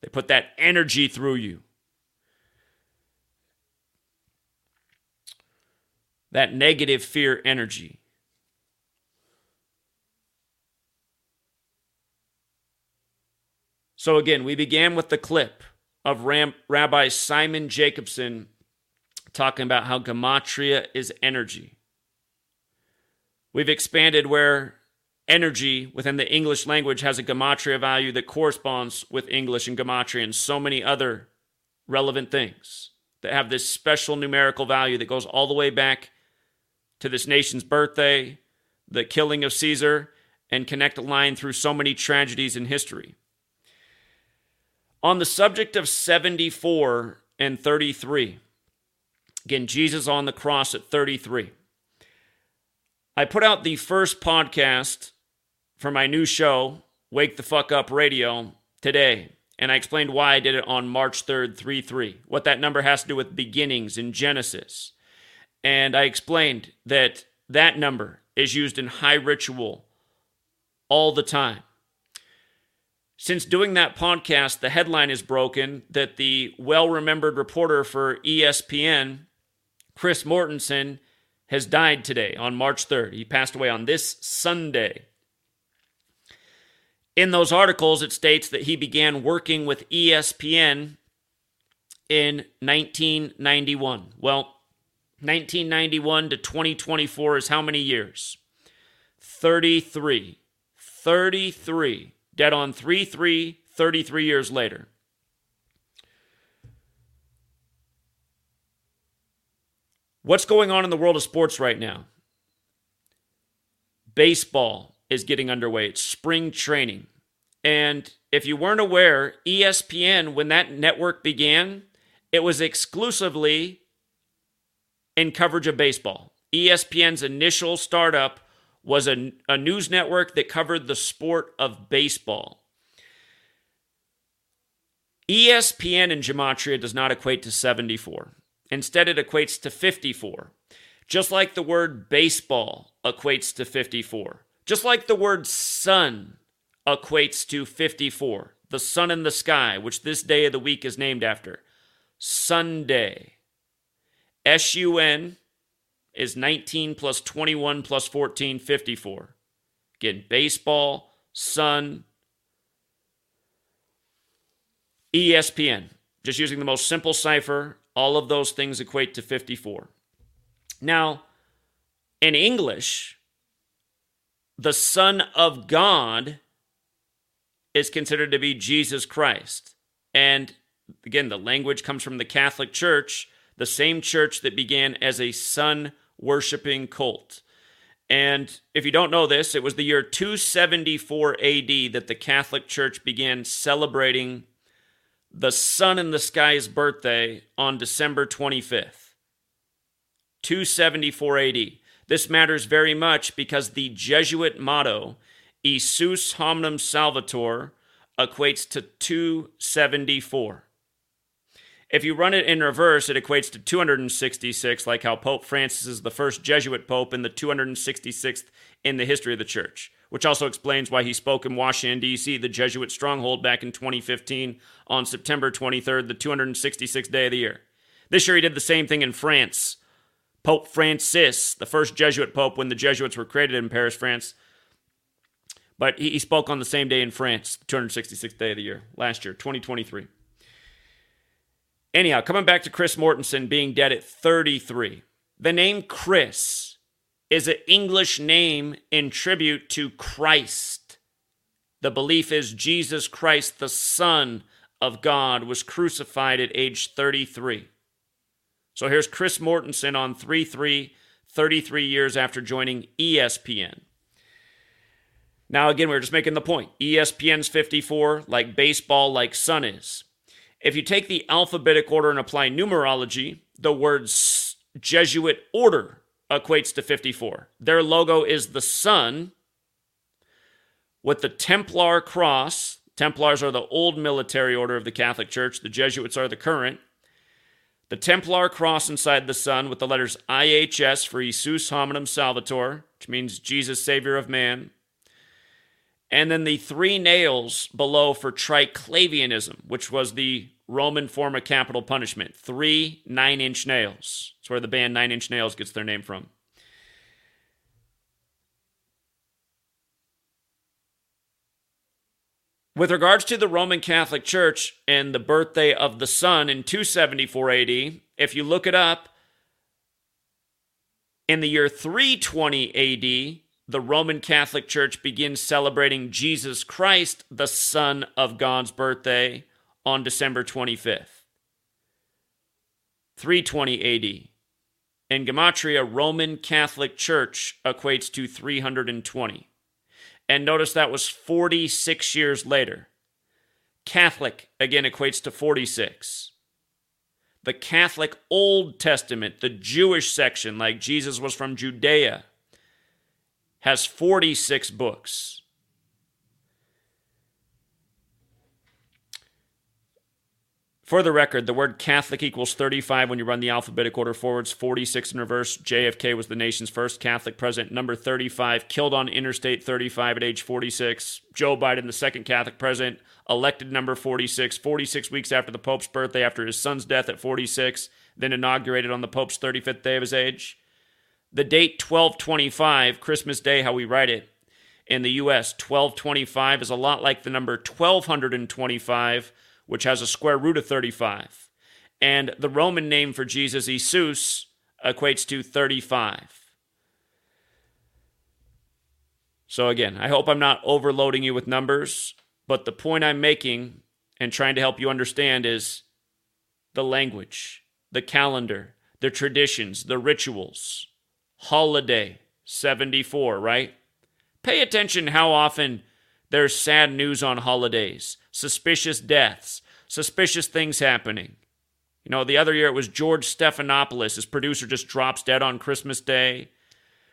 They put that energy through you. That negative fear energy. So, again, we began with the clip of Ram- Rabbi Simon Jacobson talking about how gematria is energy. We've expanded where energy within the English language has a gematria value that corresponds with English and gematria and so many other relevant things that have this special numerical value that goes all the way back to this nation's birthday, the killing of Caesar, and connect a line through so many tragedies in history. On the subject of 74 and 33, again, Jesus on the cross at 33. I put out the first podcast for my new show, Wake the Fuck Up Radio, today. And I explained why I did it on March 3rd, 3 3, what that number has to do with beginnings in Genesis. And I explained that that number is used in high ritual all the time. Since doing that podcast, the headline is broken that the well remembered reporter for ESPN, Chris Mortensen, has died today on March 3rd. He passed away on this Sunday. In those articles, it states that he began working with ESPN in 1991. Well, 1991 to 2024 is how many years? 33. 33. Dead on 3 3, 33 years later. What's going on in the world of sports right now? Baseball is getting underway. It's spring training. And if you weren't aware, ESPN, when that network began, it was exclusively in coverage of baseball. ESPN's initial startup was a, a news network that covered the sport of baseball. ESPN in Gematria does not equate to 74. Instead, it equates to 54. Just like the word baseball equates to 54. Just like the word sun equates to 54. The sun in the sky, which this day of the week is named after. Sunday. S U N is 19 plus 21 plus 14, 54. Again, baseball, sun, ESPN. Just using the most simple cipher all of those things equate to 54. Now, in English, the Son of God is considered to be Jesus Christ. And again, the language comes from the Catholic Church, the same church that began as a sun worshiping cult. And if you don't know this, it was the year 274 AD that the Catholic Church began celebrating the sun in the sky's birthday on December 25th, 274 AD. This matters very much because the Jesuit motto, Isus Hominum Salvator, equates to 274. If you run it in reverse, it equates to 266, like how Pope Francis is the first Jesuit pope and the 266th in the history of the church which also explains why he spoke in Washington, D.C., the Jesuit stronghold, back in 2015 on September 23rd, the 266th day of the year. This year he did the same thing in France. Pope Francis, the first Jesuit pope when the Jesuits were created in Paris, France. But he, spoke on the same day in France, the 266th day of the year, last year, 2023. Anyhow, coming back to Chris Mortensen being dead at 33. The name Chris is an English name in tribute to Christ. The belief is Jesus Christ, the Son of God, was crucified at age 33. So here's Chris Mortensen on 3 3, 33 years after joining ESPN. Now, again, we're just making the point. ESPN's 54, like baseball, like sun is. If you take the alphabetic order and apply numerology, the word Jesuit order equates to 54. Their logo is the sun with the Templar cross, Templars are the old military order of the Catholic Church, the Jesuits are the current. The Templar cross inside the sun with the letters IHS for Isus Hominum Salvator, which means Jesus, Savior of Man. And then the three nails below for Triclavianism, which was the Roman form of capital punishment. Three nine inch nails. That's where the band Nine Inch Nails gets their name from. With regards to the Roman Catholic Church and the birthday of the Sun in 274 AD, if you look it up, in the year 320 AD, the Roman Catholic Church begins celebrating Jesus Christ, the Son of God's birthday, on December 25th. 320 AD. In Gematria, Roman Catholic Church equates to 320. And notice that was 46 years later. Catholic, again, equates to 46. The Catholic Old Testament, the Jewish section, like Jesus was from Judea, has 46 books. For the record, the word Catholic equals 35 when you run the alphabetic order forwards, 46 in reverse. JFK was the nation's first Catholic president, number 35, killed on Interstate 35 at age 46. Joe Biden, the second Catholic president, elected number 46, 46 weeks after the Pope's birthday, after his son's death at 46, then inaugurated on the Pope's 35th day of his age. The date 1225, Christmas Day, how we write it, in the US, 1225 is a lot like the number 1225 which has a square root of 35. And the Roman name for Jesus, Isus, equates to 35. So, again, I hope I'm not overloading you with numbers, but the point I'm making and trying to help you understand is the language, the calendar, the traditions, the rituals. Holiday 74, right? Pay attention how often there's sad news on holidays, suspicious deaths, suspicious things happening. You know, the other year it was George Stephanopoulos. His producer just drops dead on Christmas Day.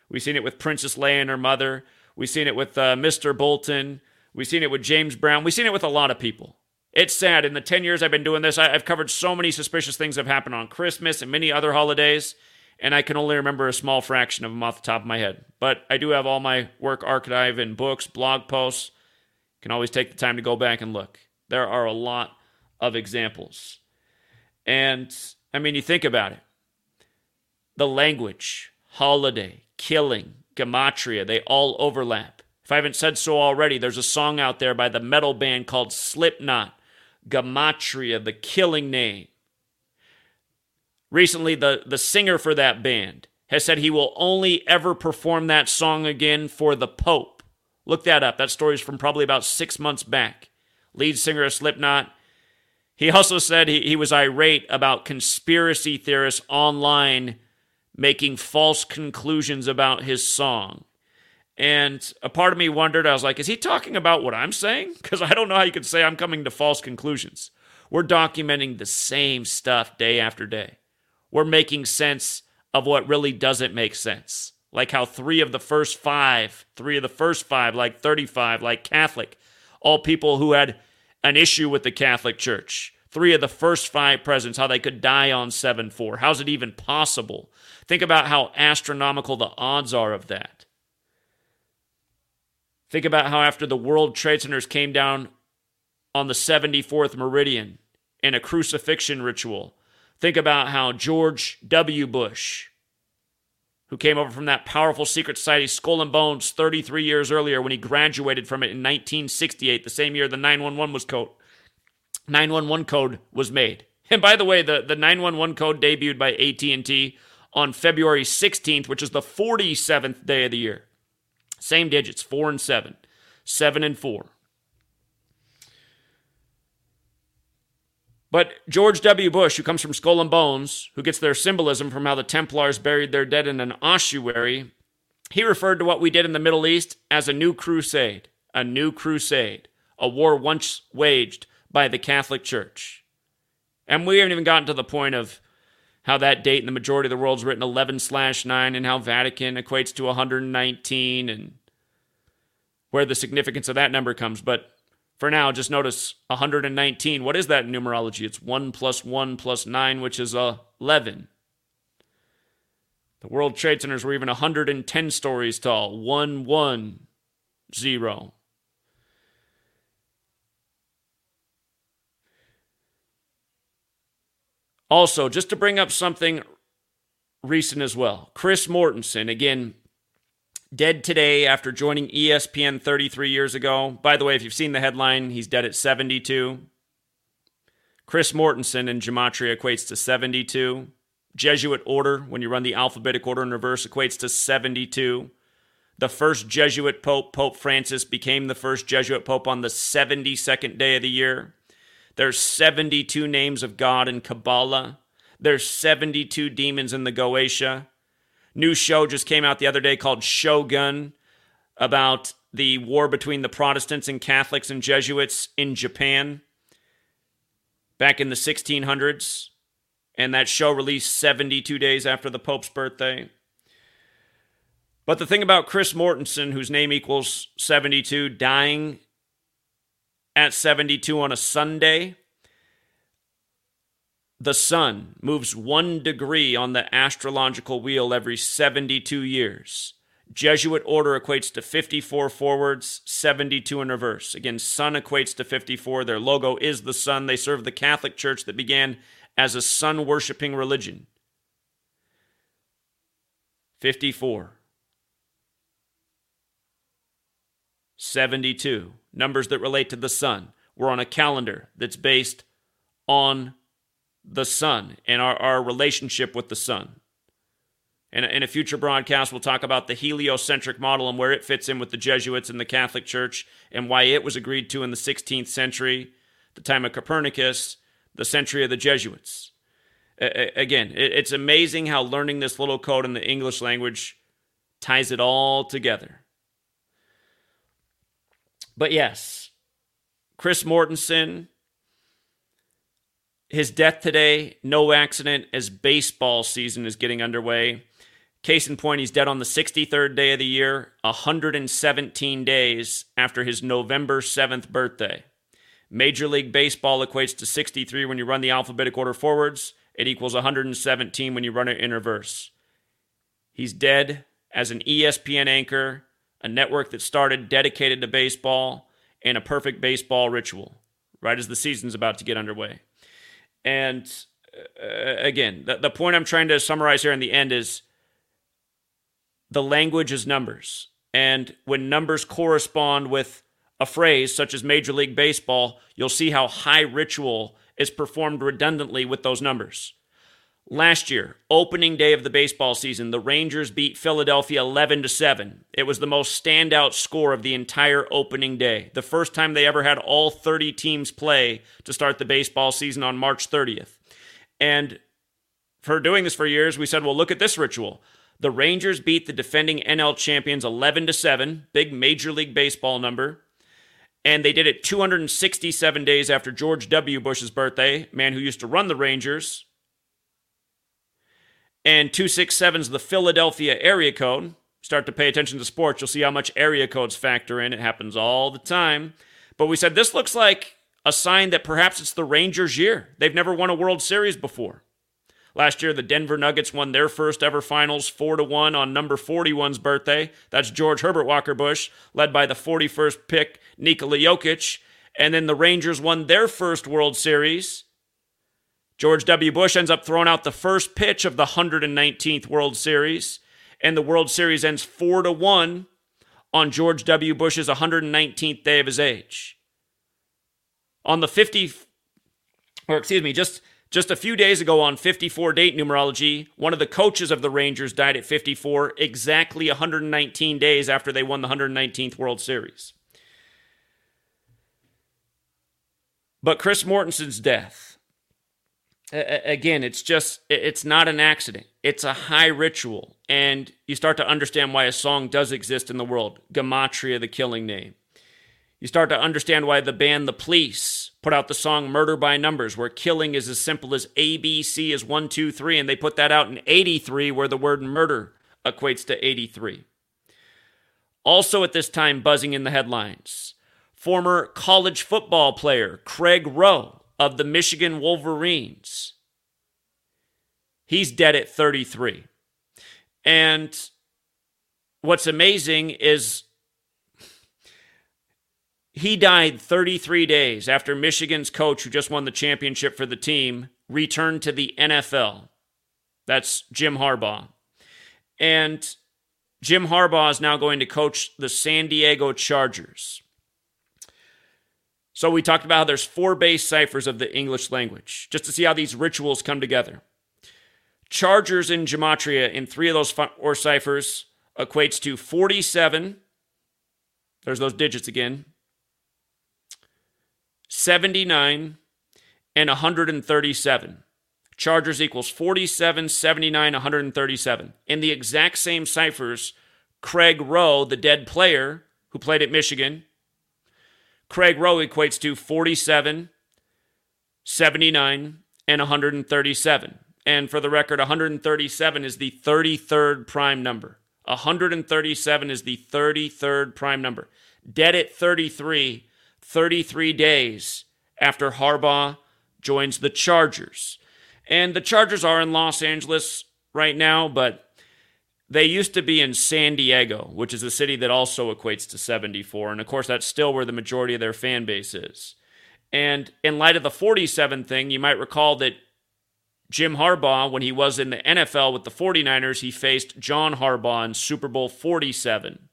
We've seen it with Princess Leia and her mother. We've seen it with uh, Mr. Bolton. We've seen it with James Brown. We've seen it with a lot of people. It's sad. In the 10 years I've been doing this, I've covered so many suspicious things that have happened on Christmas and many other holidays, and I can only remember a small fraction of them off the top of my head. But I do have all my work archived in books, blog posts, You can always take the time to go back and look. There are a lot of examples. And I mean, you think about it the language, holiday, killing, gematria, they all overlap. If I haven't said so already, there's a song out there by the metal band called Slipknot, Gematria, the killing name. Recently, the, the singer for that band has said he will only ever perform that song again for the Pope. Look that up. That story is from probably about six months back. Lead singer of Slipknot. He also said he, he was irate about conspiracy theorists online making false conclusions about his song. And a part of me wondered, I was like, is he talking about what I'm saying? Because I don't know how you could say I'm coming to false conclusions. We're documenting the same stuff day after day. We're making sense of what really doesn't make sense like how three of the first five, three of the first five, like 35, like Catholic, all people who had an issue with the Catholic Church. Three of the first five presidents, how they could die on 7 4. How's it even possible? Think about how astronomical the odds are of that. Think about how after the World Trade Centers came down on the 74th meridian in a crucifixion ritual. Think about how George W. Bush, who came over from that powerful secret society, Skull and Bones, 33 years earlier when he graduated from it in 1968, the same year the 911 was code. 911 code was made. And by the way, the, the 911 code debuted by AT&T on February 16th, which is the 47th day of the year. Same digits, 4 and 7. 7 and 4. But George W. Bush, who comes from Skull and Bones, who gets their symbolism from how the Templars buried their dead in an ossuary, he referred to what we did in the Middle East as a new crusade. A new crusade. A war once waged by the Catholic Church. And we haven't even gotten to the point of how that date in the majority of the world's written 11 slash 9 and how Vatican equates to 119 and where the significance of that number comes. But For now, just notice 119. What is that in numerology? It's 1 plus 1 plus 9, which is 11. The World Trade Centers were even 110 stories tall. 1 1 0. Also, just to bring up something recent as well Chris Mortensen, again, dead today after joining ESPN 33 years ago. By the way, if you've seen the headline, he's dead at 72. Chris Mortensen in Gematria equates to 72. Jesuit order, when you run the alphabetic order in reverse, equates to 72. The first Jesuit pope, Pope Francis, became the first Jesuit pope on the 72nd day of the year. There's 72 names of God in Kabbalah. There's 72 demons in the Goetia. New show just came out the other day called Shogun about the war between the Protestants and Catholics and Jesuits in Japan back in the 1600s. And that show released 72 days after the Pope's birthday. But the thing about Chris Mortensen, whose name equals 72, dying at 72 on a Sunday, the sun moves one degree on the astrological wheel every 72 years. Jesuit order equates to 54 forwards, 72 in reverse. Again, sun equates to 54. Their logo is the sun. They serve the Catholic Church that began as a sun worshiping religion. 54. 72. Numbers that relate to the sun. We're on a calendar that's based on the sun and our, our relationship with the sun. And in a future broadcast, we'll talk about the heliocentric model and where it fits in with the Jesuits and the Catholic Church and why it was agreed to in the 16th century, the time of Copernicus, the century of the Jesuits. again, it's amazing how learning this little code in the English language ties it all together. But yes, Chris Mortensen, his death today, no accident, as baseball season is getting underway. Case in point, he's dead on the 63rd day of the year, 117 days after his November 7th birthday. Major League Baseball equates to 63 when you run the alphabetic order forwards. It equals 117 when you run it in reverse. He's dead as an ESPN anchor, a network that started dedicated to baseball, and a perfect baseball ritual, right as the season's about to get underway. And uh, again, the, the point I'm trying to summarize here in the end is the language is numbers. And when numbers correspond with a phrase such as Major League Baseball, you'll see how high ritual is performed redundantly with those numbers. Last year, opening day of the baseball season, the Rangers beat Philadelphia 11 to 7. It was the most standout score of the entire opening day. The first time they ever had all 30 teams play to start the baseball season on March 30th. And for doing this for years, we said, well, look at this ritual. The Rangers beat the defending NL champions 11 to 7, big Major League Baseball number. And they did it 267 days after George W. Bush's birthday, man who used to run the Rangers, and 267 is the Philadelphia area code. Start to pay attention to sports, you'll see how much area codes factor in. It happens all the time. But we said this looks like a sign that perhaps it's the Rangers' year. They've never won a World Series before. Last year, the Denver Nuggets won their first ever finals 4 to 1 on number 41's birthday. That's George Herbert Walker Bush, led by the 41st pick, Nikola Jokic. And then the Rangers won their first World Series George W. Bush ends up throwing out the first pitch of the 119th World Series, and the World Series ends 4 to 1 on George W. Bush's 119th day of his age. On the 50 or excuse me, just just a few days ago on 54 date numerology, one of the coaches of the Rangers died at 54, exactly 119 days after they won the 119th World Series. But Chris Mortensen's death again, it's just, it's not an accident. It's a high ritual. And you start to understand why a song does exist in the world Gematria, the killing name. You start to understand why the band The Police put out the song Murder by Numbers, where killing is as simple as ABC is 1, 2, 3, and they put that out in 83, where the word murder equates to 83. Also at this time, buzzing in the headlines former college football player Craig Roh of the Michigan Wolverines. He's dead at 33. And what's amazing is he died 33 days after Michigan's coach, who just won the championship for the team, returned to the NFL. That's Jim Harbaugh. And Jim Harbaugh is now going to coach the San Diego Chargers. So we talked about how there's four base ciphers of the English language, just to see how these rituals come together. Chargers in gematria in three of those four ciphers equates to 47. There's those digits again. 79 and 137. Chargers equals 47, 79, 137. In the exact same ciphers, Craig Roh, the dead player who played at Michigan, Craig Roh equates to 47, 79, and 137. And for the record, 137 is the 33rd prime number. 137 is the 33rd prime number. Dead at 33, 33 days after Harbaugh joins the Chargers. And the Chargers are in Los Angeles right now, but they used to be in San Diego, which is a city that also equates to 74. And of course, that's still where the majority of their fan base is. And in light of the 47 thing, you might recall that Jim Harbaugh, when he was in the NFL with the 49ers, he faced John Harbaugh in Super Bowl 47.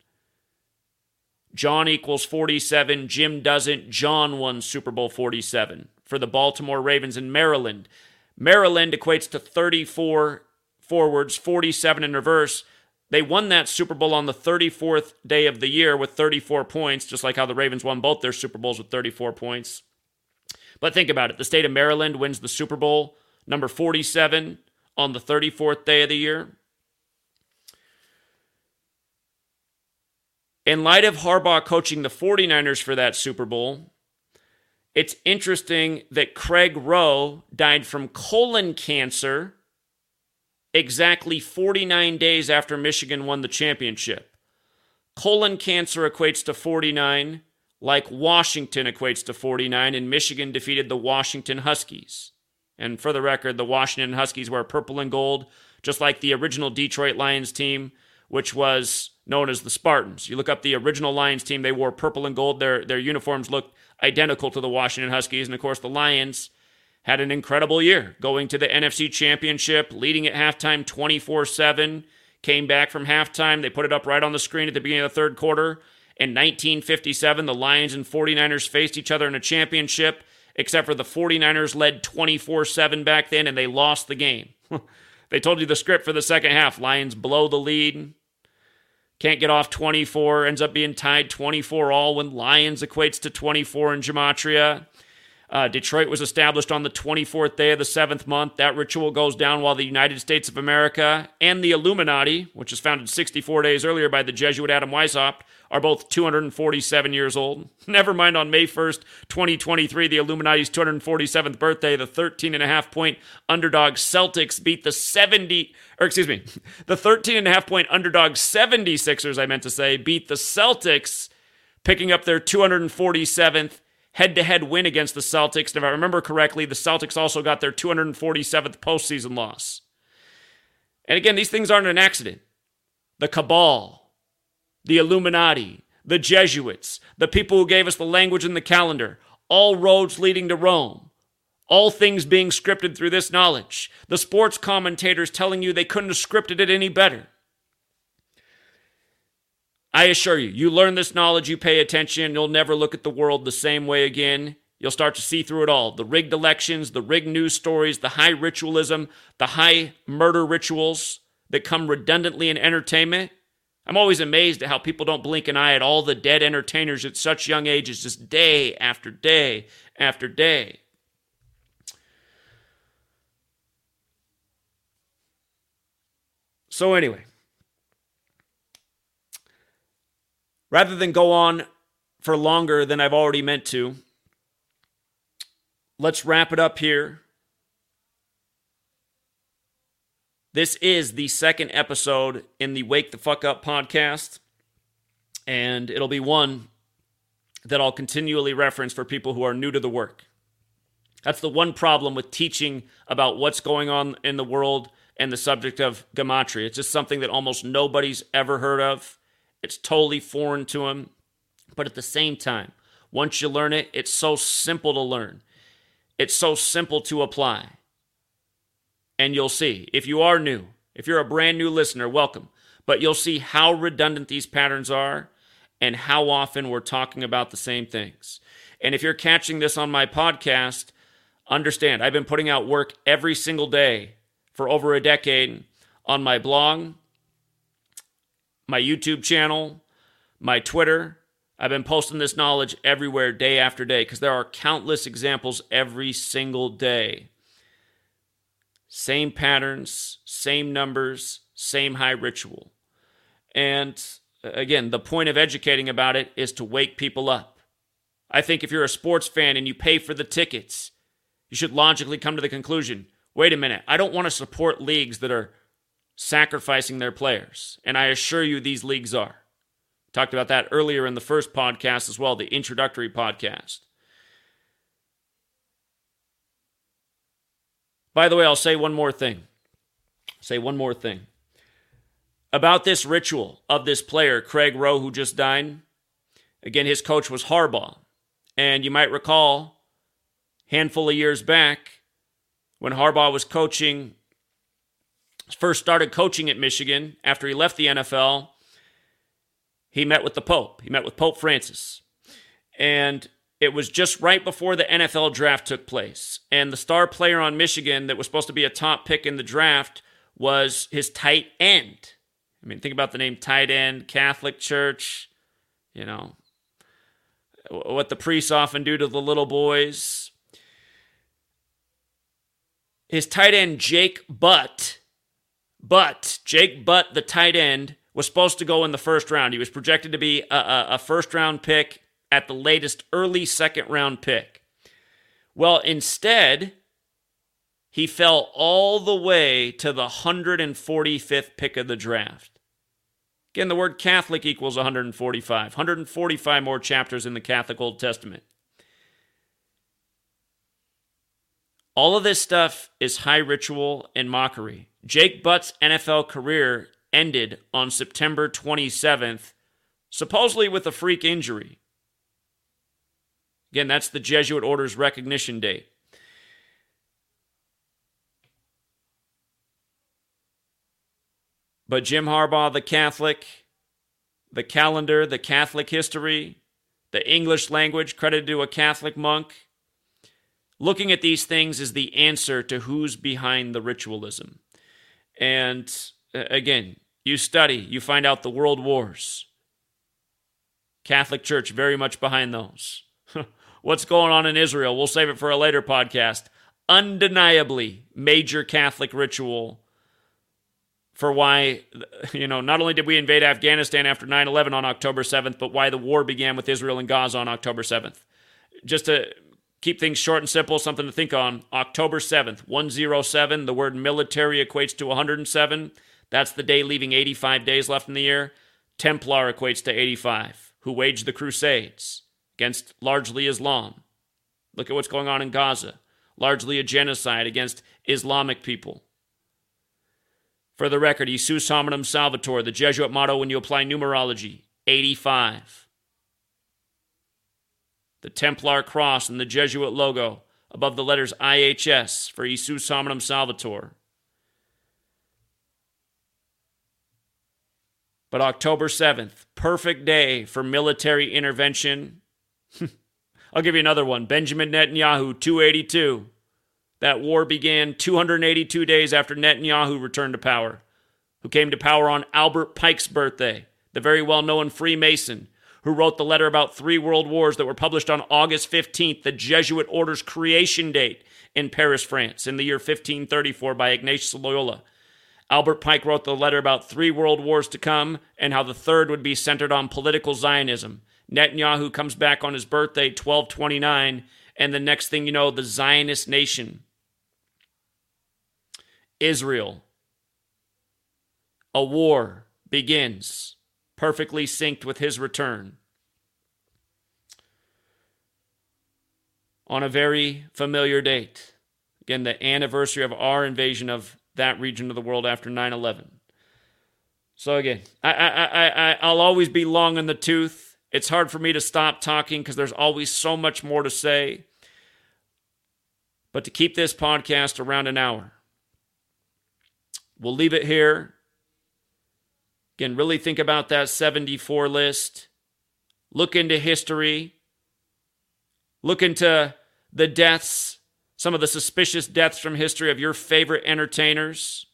John equals 47, Jim doesn't. John won Super Bowl 47 for the Baltimore Ravens in Maryland. Maryland equates to 34 forwards, 47 in reverse. They won that Super Bowl on the 34th day of the year with 34 points, just like how the Ravens won both their Super Bowls with 34 points. But think about it the state of Maryland wins the Super Bowl, number 47, on the 34th day of the year. In light of Harbaugh coaching the 49ers for that Super Bowl, it's interesting that Craig Roh died from colon cancer exactly 49 days after Michigan won the championship. Colon cancer equates to 49, like Washington equates to 49, and Michigan defeated the Washington Huskies. And for the record, the Washington Huskies wear purple and gold, just like the original Detroit Lions team, which was known as the Spartans. You look up the original Lions team, they wore purple and gold. Their, their uniforms looked identical to the Washington Huskies. And of course, the Lions had an incredible year, going to the NFC Championship, leading at halftime 24 7. Came back from halftime. They put it up right on the screen at the beginning of the third quarter. In 1957, the Lions and 49ers faced each other in a championship, except for the 49ers led 24 7 back then, and they lost the game. they told you the script for the second half. Lions blow the lead. Can't get off 24, ends up being tied 24 all when Lions equates to 24 in Gematria. Uh, Detroit was established on the 24th day of the seventh month. That ritual goes down while the United States of America and the Illuminati, which was founded 64 days earlier by the Jesuit Adam Weishaupt, are both 247 years old. Never mind on May 1st, 2023, the Illuminati's 247th birthday, the 13 and a half point underdog Celtics beat the 70, or excuse me, the 13 and a half point underdog 76ers, I meant to say, beat the Celtics, picking up their 247th head to head win against the Celtics. And if I remember correctly, the Celtics also got their 247th postseason loss. And again, these things aren't an accident. The cabal, the Illuminati, the Jesuits, the people who gave us the language and the calendar, all roads leading to Rome. All things being scripted through this knowledge. The sports commentators telling you they couldn't have scripted it any better. I assure you, you learn this knowledge, you pay attention, you'll never look at the world the same way again. You'll start to see through it all the rigged elections, the rigged news stories, the high ritualism, the high murder rituals that come redundantly in entertainment. I'm always amazed at how people don't blink an eye at all the dead entertainers at such young ages, just day after day after day. So, anyway, rather than go on for longer than I've already meant to, let's wrap it up here. This is the second episode in the Wake the Fuck Up podcast, and it'll be one that I'll continually reference for people who are new to the work. That's the one problem with teaching about what's going on in the world and the subject of gematria. It's just something that almost nobody's ever heard of. It's totally foreign to them. But at the same time, once you learn it, it's so simple to learn. It's so simple to apply. And you'll see. If you are new, if you're a brand new listener, welcome. But you'll see how redundant these patterns are and how often we're talking about the same things. And if you're catching this on my podcast, understand I've been putting out work every single day for over a decade on my blog, my YouTube channel, my Twitter. I've been posting this knowledge everywhere day after day because there are countless examples every single day. Same patterns, same numbers, same high ritual. And uh, again, the point of educating about it is to wake people up. I think if you're a sports fan and you pay for the tickets, you should logically come to the conclusion wait a minute, I don't want to support leagues that are sacrificing their players. And I assure you, these leagues are. Talked about that earlier in the first podcast as well, the introductory podcast. By the way, I'll say one more thing. Say one more thing. About this ritual of this player, Craig Roh, who just died. Again, his coach was Harbaugh. And you might recall, handful of years back, when Harbaugh was coaching, first started coaching at Michigan after he left the NFL, he met with the Pope. He met with Pope Francis. And it was just right before the NFL draft took place. And the star player on Michigan that was supposed to be a top pick in the draft was his tight end. I mean, think about the name tight end, Catholic Church, you know, what the priests often do to the little boys. His tight end, Jake Butt, but Jake Butt, the tight end, was supposed to go in the first round. He was projected to be a, a, a first round pick at the latest early second round pick. Well, instead, he fell all the way to the 145th pick of the draft. Again, the word Catholic equals 145. 145 more chapters in the Catholic Old Testament. All of this stuff is high ritual and mockery. Jake Butt's NFL career ended on September 27th, supposedly with a freak injury. Again, that's the Jesuit Order's recognition date. But Jim Harbaugh, the Catholic, the calendar, the Catholic history, the English language credited to a Catholic monk, looking at these things is the answer to who's behind the ritualism. And uh, again, you study, you find out the world wars. Catholic Church very much behind those. What's going on in Israel? We'll save it for a later podcast. Undeniably major Catholic ritual for why, you know, not only did we invade Afghanistan after 9 11 on October 7th, but why the war began with Israel and Gaza on October 7th. Just to keep things short and simple, something to think on. October 7th, 107, the word military equates to 107. That's the day leaving 85 days left in the year. Templar equates to 85, who waged the Crusades against largely Islam. Look at what's going on in Gaza. Largely a genocide against Islamic people. For the record, Isus hominum salvator, the Jesuit motto when you apply numerology, 85. The Templar cross and the Jesuit logo above the letters IHS for Isus hominum salvator. But October 7th, perfect day for military intervention I'll give you another one Benjamin Netanyahu, 282. That war began 282 days after Netanyahu returned to power, who came to power on Albert Pike's birthday, the very well known Freemason who wrote the letter about three world wars that were published on August 15th, the Jesuit order's creation date in Paris, France, in the year 1534 by Ignatius Loyola. Albert Pike wrote the letter about three world wars to come and how the third would be centered on political Zionism. Netanyahu comes back on his birthday, 1229, and the next thing you know, the Zionist nation, Israel, a war begins, perfectly synced with his return. on a very familiar date. Again, the anniversary of our invasion of that region of the world after 9 11. So, again, I, I, I, I'll always be long in the tooth. It's hard for me to stop talking because there's always so much more to say. But to keep this podcast around an hour, we'll leave it here. Again, really think about that 74 list. Look into history. Look into the deaths, some of the suspicious deaths from history of your favorite entertainers.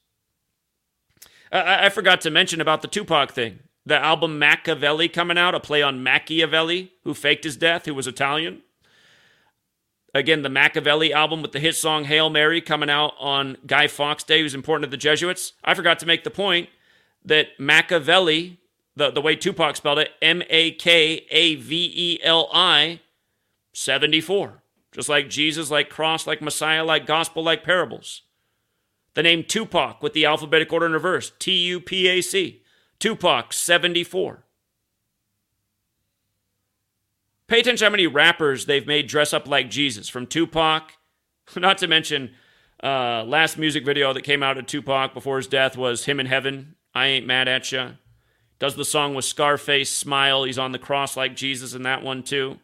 I, I forgot to mention about the Tupac thing. The album Makaveli coming out, a play on Machiavelli, who faked his death, who was Italian. Again, the Makaveli album with the hit song Hail Mary coming out on Guy Fawkes Day, who's important to the Jesuits. I forgot to make the point that Makaveli, the, the way Tupac spelled it, M A K A V E L I, 74. Just like Jesus, like cross, like Messiah, like gospel, like parables. The name Tupac with the alphabetic order in reverse T U P A C. Tupac, 74. Pay attention how many rappers they've made dress up like Jesus, from Tupac, not to mention uh, last music video that came out of Tupac before his death was him in heaven. I ain't mad at ya. Does the song with Scarface, Smile. He's on the cross like Jesus in that one too.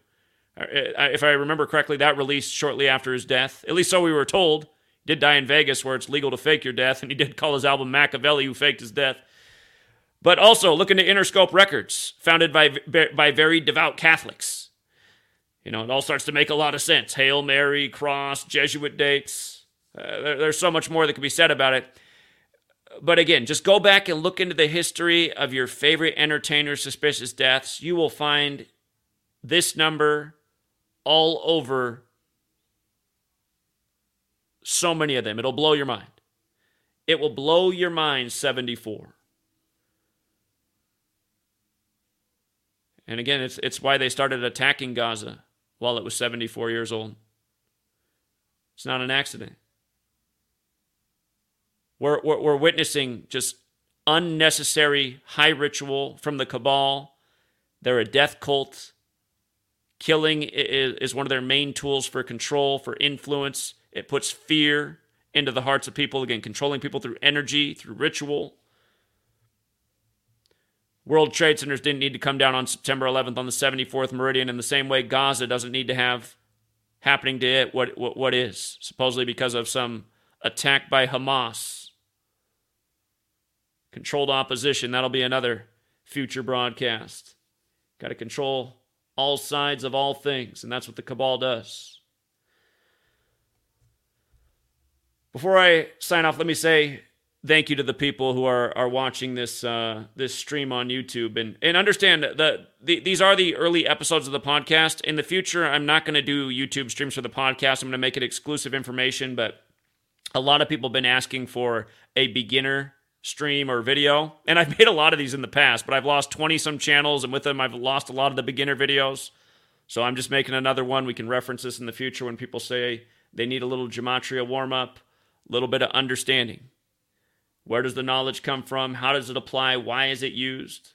Uh, if I remember correctly, that released shortly after his death. At least so we were told. He did die in Vegas, where it's legal to fake your death, and he did call his album Machiavelli, who faked his death. But also look into Interscope Records, founded by by very devout Catholics. You know, it all starts to make a lot of sense. Hail Mary, cross, Jesuit dates. Uh, there, there's so much more that can be said about it. But again, just go back and look into the history of your favorite entertainer's suspicious deaths. You will find this number all over so many of them. It'll blow your mind. It will blow your mind 74. And again, it's, it's why they started attacking Gaza while it was 74 years old. It's not an accident. We're, we're, we're witnessing just unnecessary high ritual from the cabal. They're a death cult. Killing is, one of their main tools for control, for influence. It puts fear into the hearts of people. Again, controlling people through energy, through ritual. World Trade Centers didn't need to come down on September 11th on the 74th meridian in the same way Gaza doesn't need to have happening to it what, what, what is, supposedly because of some attack by Hamas. Controlled opposition, that'll be another future broadcast. Got to control all sides of all things, and that's what the cabal does. Before I sign off, let me say thank you to the people who are are watching this uh, this stream on YouTube and and understand that the, these are the early episodes of the podcast. In the future, I'm not going to do YouTube streams for the podcast. I'm going to make it exclusive information, but a lot of people have been asking for a beginner stream or video, and I've made a lot of these in the past, but I've lost 20 some channels, and with them, I've lost a lot of the beginner videos. So I'm just making another one. We can reference this in the future when people say they need a little gematria warm up, a little bit of understanding. Where does the knowledge come from? How does it apply? Why is it used?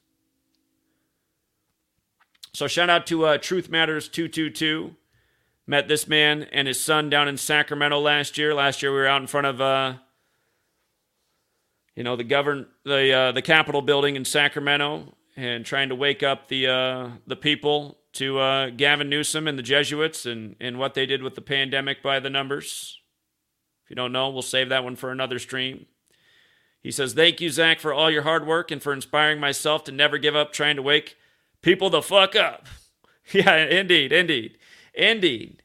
So shout out to uh, Truth Matters 222. Met this man and his son down in Sacramento last year. Last year we were out in front of, uh, you know, the govern the uh, the Capitol building in Sacramento and trying to wake up the uh, the people to uh, Gavin Newsom and the Jesuits and and what they did with the pandemic by the numbers. If you don't know, we'll save that one for another stream. He says, Thank you, Zach, for all your hard work and for inspiring myself to never give up trying to wake people the fuck up. Yeah, indeed, indeed, indeed.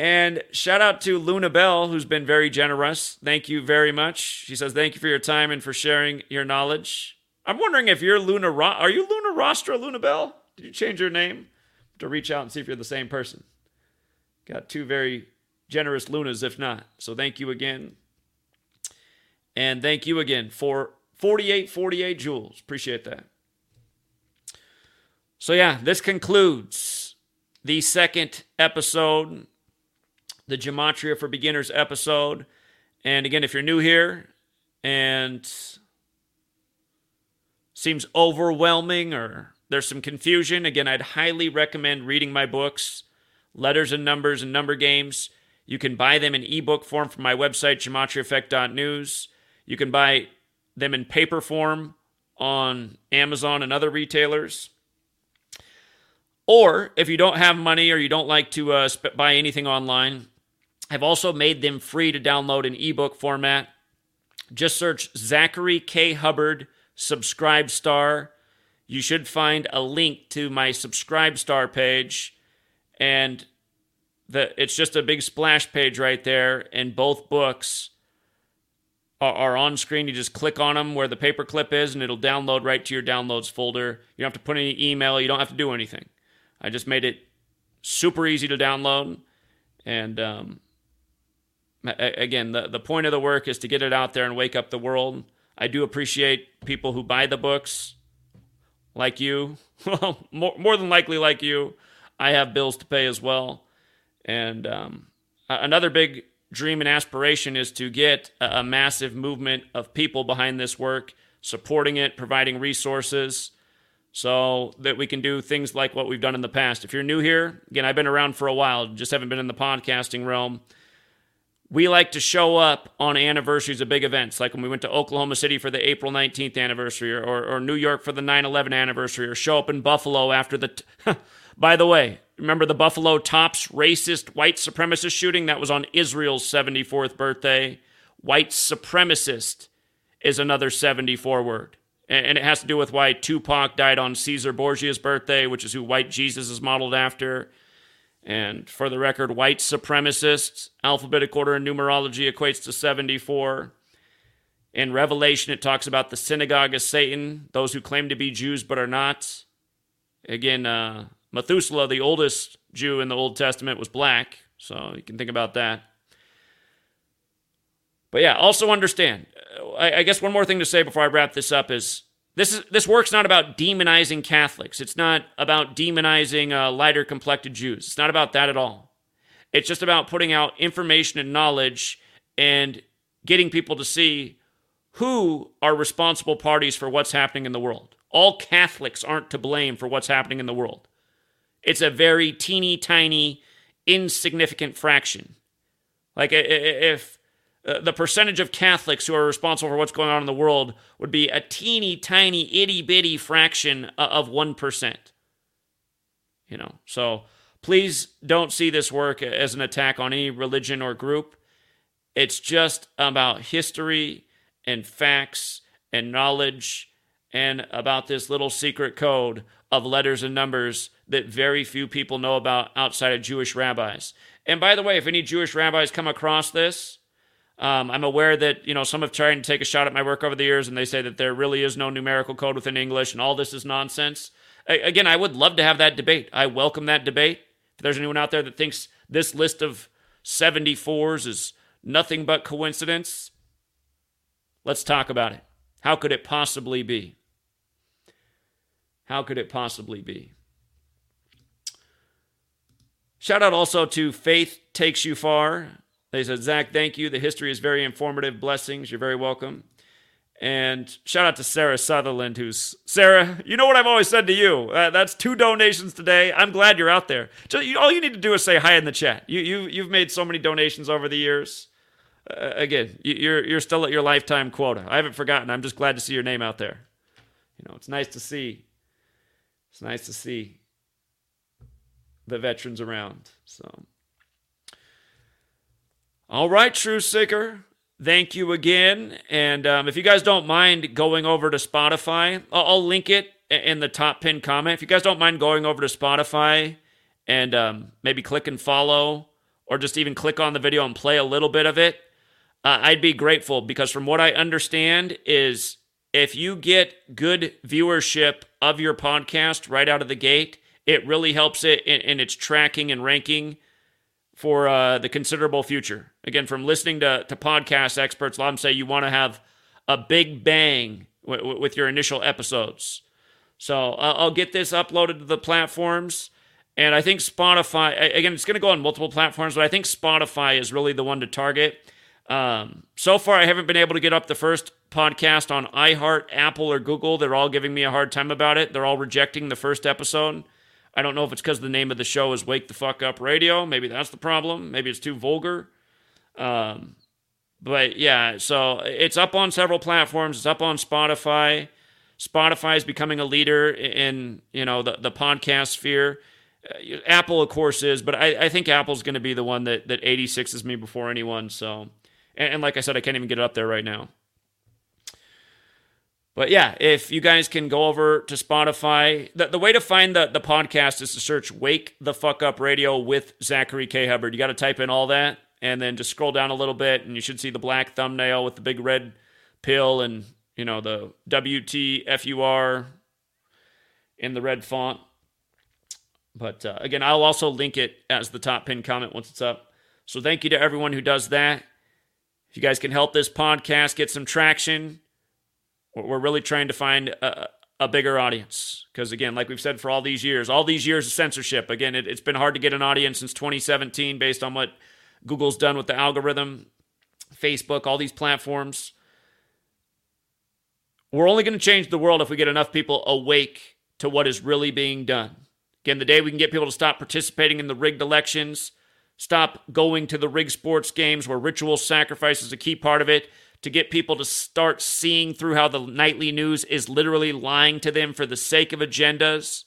And shout out to Luna Bell, who's been very generous. Thank you very much. She says, Thank you for your time and for sharing your knowledge. I'm wondering if you're Luna Ro- Are you Luna Rostra, Luna Bell? Did you change your name? To reach out and see if you're the same person. Got two very generous Lunas, if not. So thank you again. And thank you again for 4848 Jules. Appreciate that. So, yeah, this concludes the second episode, the Gematria for Beginners episode. And again, if you're new here and seems overwhelming or there's some confusion, again, I'd highly recommend reading my books letters and numbers and number games. You can buy them in ebook form from my website, gematriaeffect.news. You can buy them in paper form on Amazon and other retailers. Or if you don't have money or you don't like to uh, buy anything online, I've also made them free to download in ebook format. Just search Zachary K. Hubbard Subscribe Star. You should find a link to my Subscribe Star page, and the it's just a big splash page right there, and both books are, are on screen. You just click on them where the paperclip is, and it'll download right to your downloads folder. You don't have to put any email. You don't have to do anything. I just made it super easy to download, and um, again, the, the point of the work is to get it out there and wake up the world. I do appreciate people who buy the books, like you. Well, more, more than likely, like you. I have bills to pay as well. And um, another big dream and aspiration is to get a, a massive movement of people behind this work, supporting it, providing resources so that we can do things like what we've done in the past. If you're new here, again, I've been around for a while, just haven't been in the podcasting realm we like to show up on anniversaries of big events, like when we went to Oklahoma City for the April 19th anniversary, or, or, or New York for the 9 11 anniversary, or show up in Buffalo after the. T- By the way, remember the Buffalo Tops racist white supremacist shooting? That was on Israel's 74th birthday. White supremacist is another 74 word. And it has to do with why Tupac died on Caesar Borgia's birthday, which is who white Jesus is modeled after. And for the record, white supremacists, alphabetic order and numerology equates to 74. In Revelation, it talks about the synagogue of Satan, those who claim to be Jews but are not. Again, uh, Methuselah, the oldest Jew in the Old Testament, was black, so you can think about that. But yeah, also understand. I, I guess one more thing to say before I wrap this up is this is this work's not about demonizing Catholics. It's not about demonizing uh, lighter complected Jews. It's not about that at all. It's just about putting out information and knowledge and getting people to see who are responsible parties for what's happening in the world. All Catholics aren't to blame for what's happening in the world. It's a very teeny tiny, insignificant fraction. Like if uh, the percentage of Catholics who are responsible for what's going on in the world would be a teeny tiny itty bitty fraction of 1%. You know, so please don't see this work as an attack on any religion or group. It's just about history and facts and knowledge and about this little secret code of letters and numbers that very few people know about outside of Jewish rabbis. And by the way, if any Jewish rabbis come across this, um, I'm aware that you know some have tried to take a shot at my work over the years, and they say that there really is no numerical code within English, and all this is nonsense. A- again, I would love to have that debate. I welcome that debate. If there's anyone out there that thinks this list of 74s is nothing but coincidence, let's talk about it. How could it possibly be? How could it possibly be? Shout out also to Faith Takes You Far. They said, Zach, thank you. The history is very informative. Blessings. You're very welcome. And shout out to Sarah Sutherland, who's Sarah. You know what I've always said to you. Uh, that's two donations today. I'm glad you're out there. Just, you, all you need to do is say hi in the chat. You you you've made so many donations over the years. Uh, again, you, you're you're still at your lifetime quota. I haven't forgotten. I'm just glad to see your name out there. You know, it's nice to see. It's nice to see the veterans around. So. All right, True Seeker. Thank you again. And um, if you guys don't mind going over to Spotify, I'll, I'll, link it in the top pin comment. If you guys don't mind going over to Spotify and um, maybe click and follow, or just even click on the video and play a little bit of it, uh, I'd be grateful because from what I understand is if you get good viewership of your podcast right out of the gate, it really helps it in, in its tracking and ranking for uh, the considerable future. Again, from listening to, to podcast experts, a lot of them say you want to have a big bang w- w- with your initial episodes. So uh, I'll get this uploaded to the platforms. And I think Spotify, again, it's going to go on multiple platforms, but I think Spotify is really the one to target. Um, so far, I haven't been able to get up the first podcast on iHeart, Apple, or Google. They're all giving me a hard time about it. They're all rejecting the first episode. I don't know if it's because the name of the show is Wake the Fuck Up Radio. Maybe that's the problem. Maybe it's too vulgar. Um, but yeah, so it's up on several platforms. It's up on Spotify. Spotify is becoming a leader in you know the the podcast sphere. Uh, Apple, of course, is, but I, I think Apple's going to be the one that that 86s me before anyone. So, and, and like I said, I can't even get it up there right now. But yeah, if you guys can go over to Spotify, the, the way to find the, the podcast is to search Wake the Fuck Up Radio with Zachary K. Hubbard. You got to type in all that and then just scroll down a little bit and you should see the black thumbnail with the big red pill and, you know, the WTFUR in the red font. But uh, again, I'll also link it as the top pin comment once it's up. So thank you to everyone who does that. If you guys can help this podcast get some traction, we're really trying to find a, a bigger audience. Because again, like we've said for all these years, all these years of censorship, again, it, it's been hard to get an audience since 2017 based on what Google's done with the algorithm, Facebook, all these platforms. We're only going to change the world if we get enough people awake to what is really being done. Again, the day we can get people to stop participating in the rigged elections, stop going to the rigged sports games where ritual sacrifice is a key part of it, to get people to start seeing through how the nightly news is literally lying to them for the sake of agendas,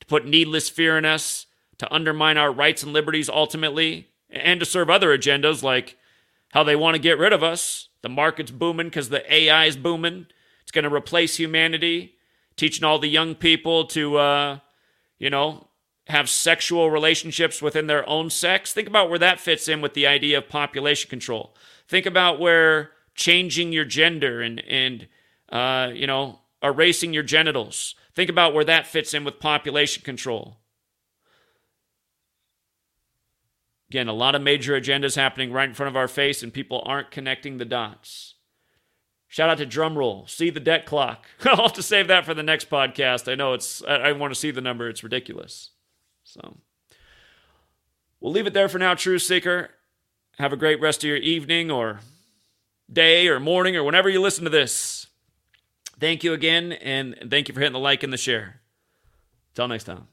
to put needless fear in us, to undermine our rights and liberties ultimately, and to serve other agendas like how they want to get rid of us. The market's booming because the AI is booming. It's going to replace humanity, teaching all the young people to, uh, you know, have sexual relationships within their own sex. Think about where that fits in with the idea of population control. Think about where changing your gender and and uh, you know erasing your genitals. Think about where that fits in with population control. Again, a lot of major agendas happening right in front of our face, and people aren't connecting the dots. Shout out to Drumroll. See the debt clock. I'll have to save that for the next podcast. I know it's, I, I want to see the number. It's ridiculous. So we'll leave it there for now, True Seeker. Have a great rest of your evening or day or morning or whenever you listen to this. Thank you again, and thank you for hitting the like and the share. Until next time.